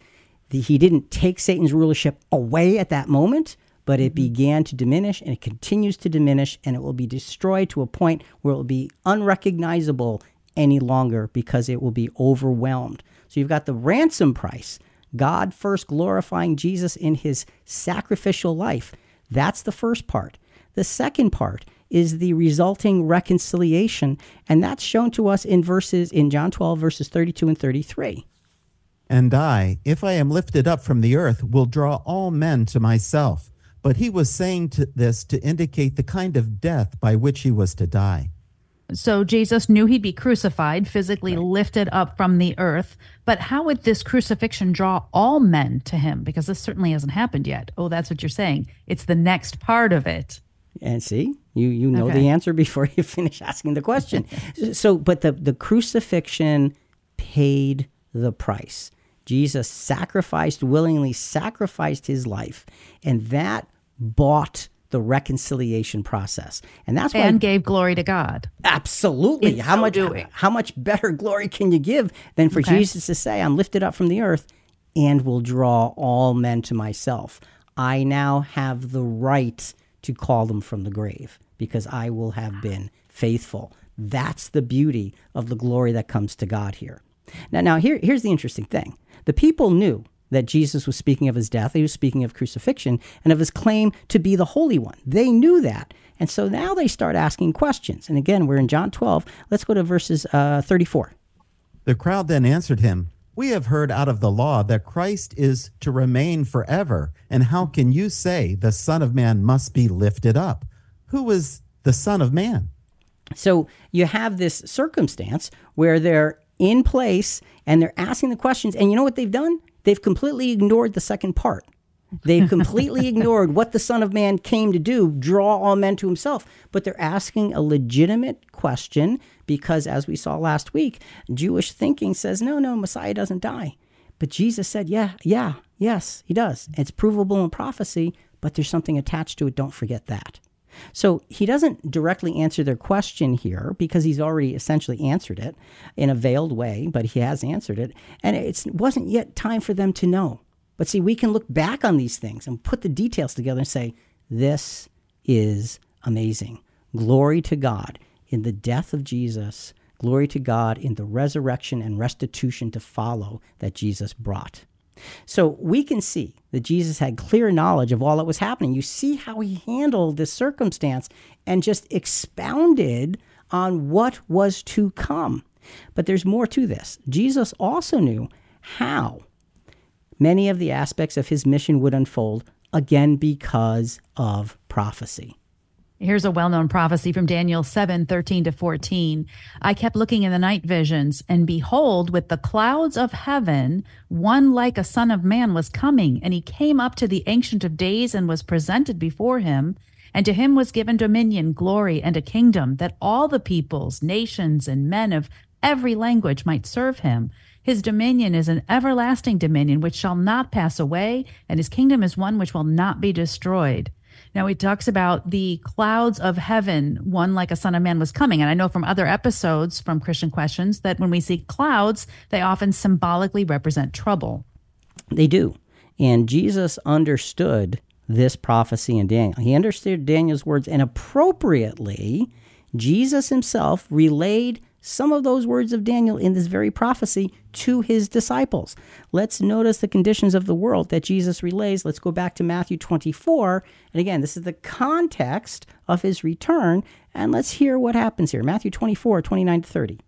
he didn't take Satan's rulership away at that moment, but it mm-hmm. began to diminish and it continues to diminish and it will be destroyed to a point where it will be unrecognizable any longer because it will be overwhelmed. So you've got the ransom price God first glorifying Jesus in his sacrificial life. That's the first part. The second part is the resulting reconciliation, and that's shown to us in verses in John 12 verses 32 and 33. And I, if I am lifted up from the earth, will draw all men to myself. But he was saying to this to indicate the kind of death by which he was to die. So Jesus knew he'd be crucified, physically right. lifted up from the earth. But how would this crucifixion draw all men to him? Because this certainly hasn't happened yet. Oh, that's what you're saying. It's the next part of it. And see, you you know okay. the answer [laughs] before you finish asking the question. [laughs] so, but the the crucifixion paid the price. Jesus sacrificed willingly, sacrificed his life, and that bought the reconciliation process. And that's why and gave glory to God. Absolutely. In how so much doing. how much better [laughs] glory can you give than for Okay. Jesus to say, I'm lifted up from the earth and will draw all men to myself. I now have the right to call them from the grave because I will have been faithful. That's the beauty of the glory that comes to God here. Now, now here, here's the interesting thing. The people knew that Jesus was speaking of his death, he was speaking of crucifixion, and of his claim to be the Holy One. They knew that. And so now they start asking questions. And again, we're in John 12. Let's go to verses uh, 34. The crowd then answered him, We have heard out of the law that Christ is to remain forever. And how can you say the Son of Man must be lifted up? Who is the Son of Man? So you have this circumstance where they're in place and they're asking the questions. And you know what they've done? They've completely ignored the second part. They've [laughs] completely ignored what the Son of Man came to do, draw all men to himself. But they're asking a legitimate question because, as we saw last week, Jewish thinking says, no, no, Messiah doesn't die. But Jesus said, yeah, yeah, yes, he does. It's provable in prophecy, but there's something attached to it. Don't forget that. So he doesn't directly answer their question here because he's already essentially answered it in a veiled way, but he has answered it. And it wasn't yet time for them to know. But see, we can look back on these things and put the details together and say, this is amazing. Glory to God in the death of Jesus. Glory to God in the resurrection and restitution to follow that Jesus brought. So we can see that Jesus had clear knowledge of all that was happening. You see how he handled this circumstance and just expounded on what was to come. But there's more to this. Jesus also knew how many of the aspects of his mission would unfold, again, because of prophecy. Here's a well known prophecy from Daniel 7 13 to 14. I kept looking in the night visions, and behold, with the clouds of heaven, one like a son of man was coming, and he came up to the Ancient of Days and was presented before him. And to him was given dominion, glory, and a kingdom, that all the peoples, nations, and men of every language might serve him. His dominion is an everlasting dominion which shall not pass away, and his kingdom is one which will not be destroyed. Now he talks about the clouds of heaven, one like a son of man was coming. And I know from other episodes from Christian Questions that when we see clouds, they often symbolically represent trouble. They do. And Jesus understood this prophecy in Daniel. He understood Daniel's words, and appropriately, Jesus himself relayed some of those words of Daniel in this very prophecy to his disciples. Let's notice the conditions of the world that Jesus relays. Let's go back to Matthew 24. And again, this is the context of his return. And let's hear what happens here Matthew 24, 29 to 30.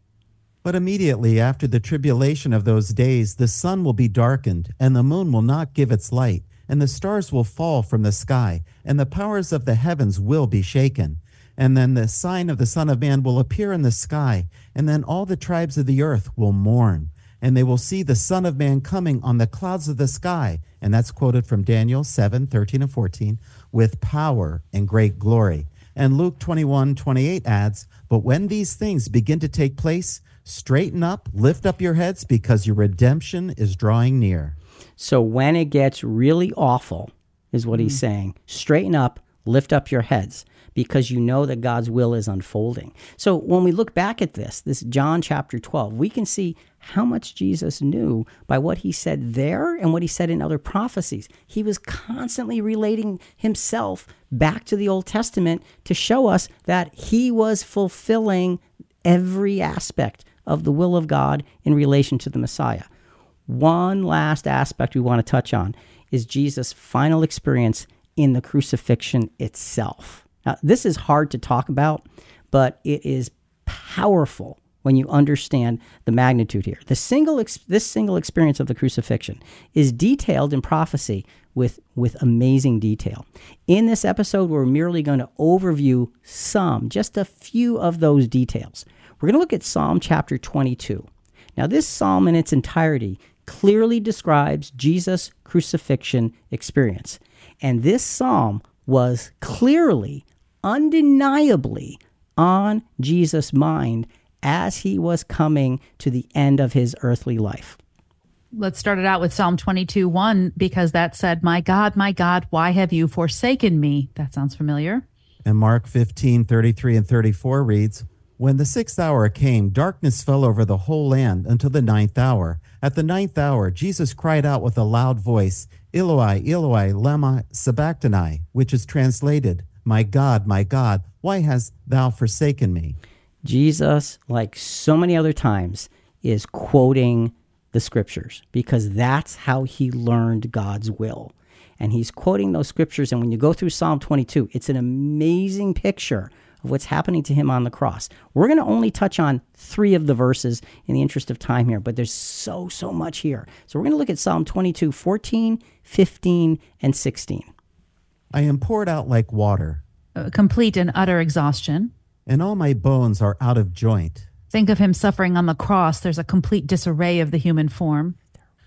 But immediately after the tribulation of those days, the sun will be darkened, and the moon will not give its light, and the stars will fall from the sky, and the powers of the heavens will be shaken. And then the sign of the Son of Man will appear in the sky, and then all the tribes of the earth will mourn, and they will see the Son of Man coming on the clouds of the sky. And that's quoted from Daniel 7 13 and 14, with power and great glory. And Luke 21 28 adds, But when these things begin to take place, straighten up, lift up your heads, because your redemption is drawing near. So when it gets really awful, is what he's mm-hmm. saying, straighten up, lift up your heads because you know that God's will is unfolding. So when we look back at this, this John chapter 12, we can see how much Jesus knew by what he said there and what he said in other prophecies. He was constantly relating himself back to the Old Testament to show us that he was fulfilling every aspect of the will of God in relation to the Messiah. One last aspect we want to touch on is Jesus' final experience in the crucifixion itself. Now, this is hard to talk about, but it is powerful when you understand the magnitude here. The single ex- this single experience of the crucifixion is detailed in prophecy with with amazing detail. In this episode we're merely going to overview some, just a few of those details. We're going to look at Psalm chapter 22. Now this psalm in its entirety clearly describes Jesus' crucifixion experience. And this psalm was clearly undeniably on Jesus' mind as he was coming to the end of his earthly life. Let's start it out with Psalm 22 1, because that said, My God, my God, why have you forsaken me? That sounds familiar. And Mark 15 33 and 34 reads, When the sixth hour came, darkness fell over the whole land until the ninth hour. At the ninth hour, Jesus cried out with a loud voice, Eloi, Eloi, lema sabachthani, which is translated, My God, my God, why hast thou forsaken me? Jesus, like so many other times, is quoting the scriptures because that's how he learned God's will. And he's quoting those scriptures. And when you go through Psalm 22, it's an amazing picture of what's happening to him on the cross. We're going to only touch on three of the verses in the interest of time here, but there's so, so much here. So we're going to look at Psalm 22, 14, 15, and 16. I am poured out like water, Uh, complete and utter exhaustion. and all my bones are out of joint. Think of him suffering on the cross. There's a complete disarray of the human form.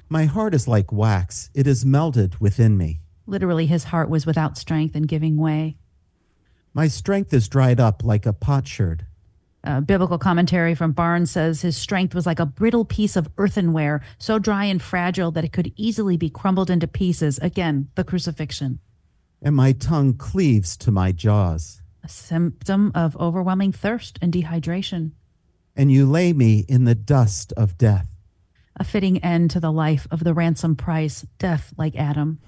My heart is like wax, it is melted within me. Literally, his heart was without strength and giving way. My strength is dried up like a potsherd. A biblical commentary from Barnes says his strength was like a brittle piece of earthenware, so dry and fragile that it could easily be crumbled into pieces. Again, the crucifixion, and my tongue cleaves to my jaws. a symptom of overwhelming thirst and dehydration, And you lay me in the dust of death. a fitting end to the life of the ransom price, death like Adam.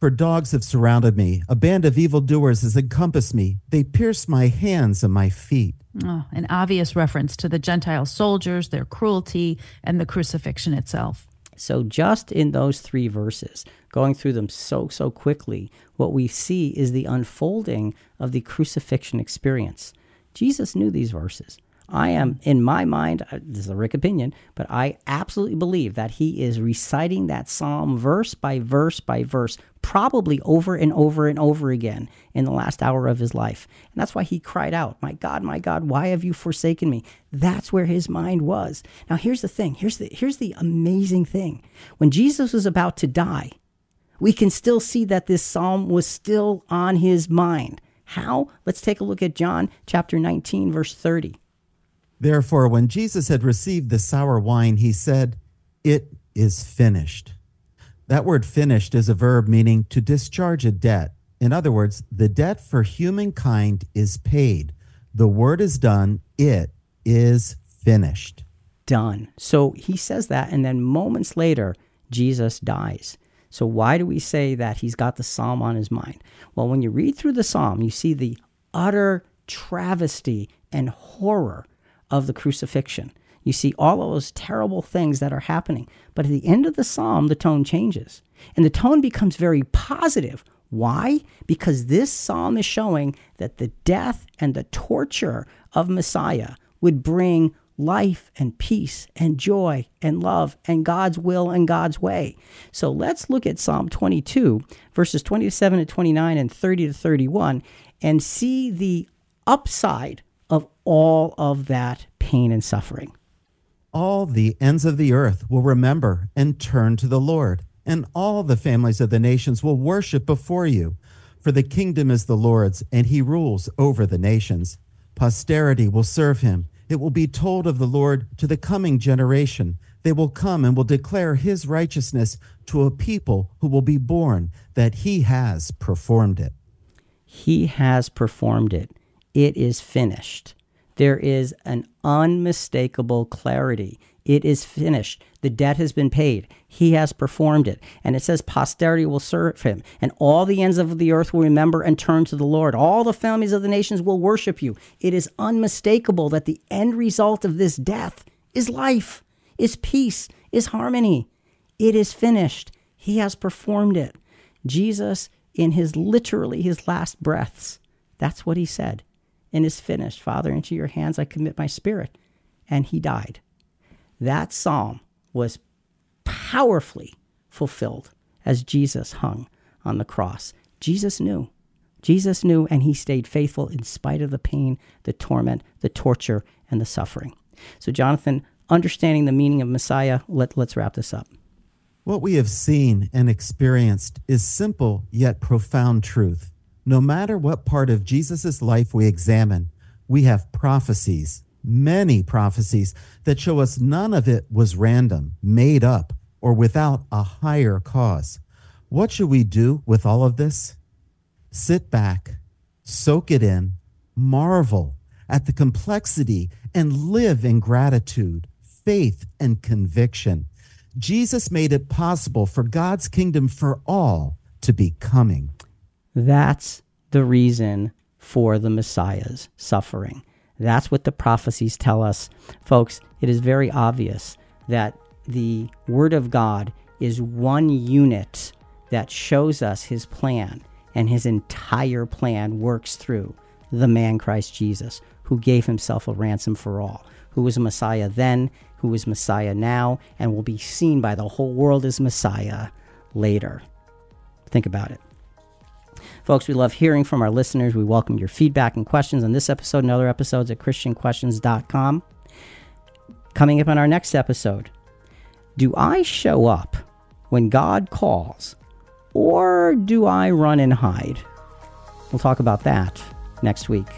For dogs have surrounded me, a band of evildoers has encompassed me. They pierce my hands and my feet. Oh, an obvious reference to the Gentile soldiers, their cruelty, and the crucifixion itself. So, just in those three verses, going through them so, so quickly, what we see is the unfolding of the crucifixion experience. Jesus knew these verses. I am, in my mind, this is a Rick opinion, but I absolutely believe that he is reciting that psalm verse by verse by verse, probably over and over and over again in the last hour of his life. And that's why he cried out, My God, my God, why have you forsaken me? That's where his mind was. Now, here's the thing here's the, here's the amazing thing. When Jesus was about to die, we can still see that this psalm was still on his mind. How? Let's take a look at John chapter 19, verse 30. Therefore, when Jesus had received the sour wine, he said, It is finished. That word finished is a verb meaning to discharge a debt. In other words, the debt for humankind is paid. The word is done. It is finished. Done. So he says that, and then moments later, Jesus dies. So, why do we say that he's got the psalm on his mind? Well, when you read through the psalm, you see the utter travesty and horror of the crucifixion. You see all of those terrible things that are happening. But at the end of the psalm, the tone changes. And the tone becomes very positive. Why? Because this psalm is showing that the death and the torture of Messiah would bring life and peace and joy and love and God's will and God's way. So let's look at Psalm 22, verses 27 to 29 and 30 to 31, and see the upside all of that pain and suffering. All the ends of the earth will remember and turn to the Lord, and all the families of the nations will worship before you. For the kingdom is the Lord's, and he rules over the nations. Posterity will serve him. It will be told of the Lord to the coming generation. They will come and will declare his righteousness to a people who will be born, that he has performed it. He has performed it. It is finished. There is an unmistakable clarity. It is finished. The debt has been paid. He has performed it. And it says, posterity will serve him. And all the ends of the earth will remember and turn to the Lord. All the families of the nations will worship you. It is unmistakable that the end result of this death is life, is peace, is harmony. It is finished. He has performed it. Jesus, in his literally his last breaths, that's what he said. And is finished. Father, into your hands I commit my spirit. And he died. That psalm was powerfully fulfilled as Jesus hung on the cross. Jesus knew. Jesus knew, and he stayed faithful in spite of the pain, the torment, the torture, and the suffering. So, Jonathan, understanding the meaning of Messiah, let, let's wrap this up. What we have seen and experienced is simple yet profound truth. No matter what part of Jesus' life we examine, we have prophecies, many prophecies, that show us none of it was random, made up, or without a higher cause. What should we do with all of this? Sit back, soak it in, marvel at the complexity, and live in gratitude, faith, and conviction. Jesus made it possible for God's kingdom for all to be coming. That's the reason for the Messiah's suffering. That's what the prophecies tell us. Folks, it is very obvious that the Word of God is one unit that shows us his plan, and his entire plan works through the man Christ Jesus, who gave himself a ransom for all, who was Messiah then, who is Messiah now, and will be seen by the whole world as Messiah later. Think about it. Folks, we love hearing from our listeners. We welcome your feedback and questions on this episode and other episodes at ChristianQuestions.com. Coming up on our next episode, do I show up when God calls, or do I run and hide? We'll talk about that next week.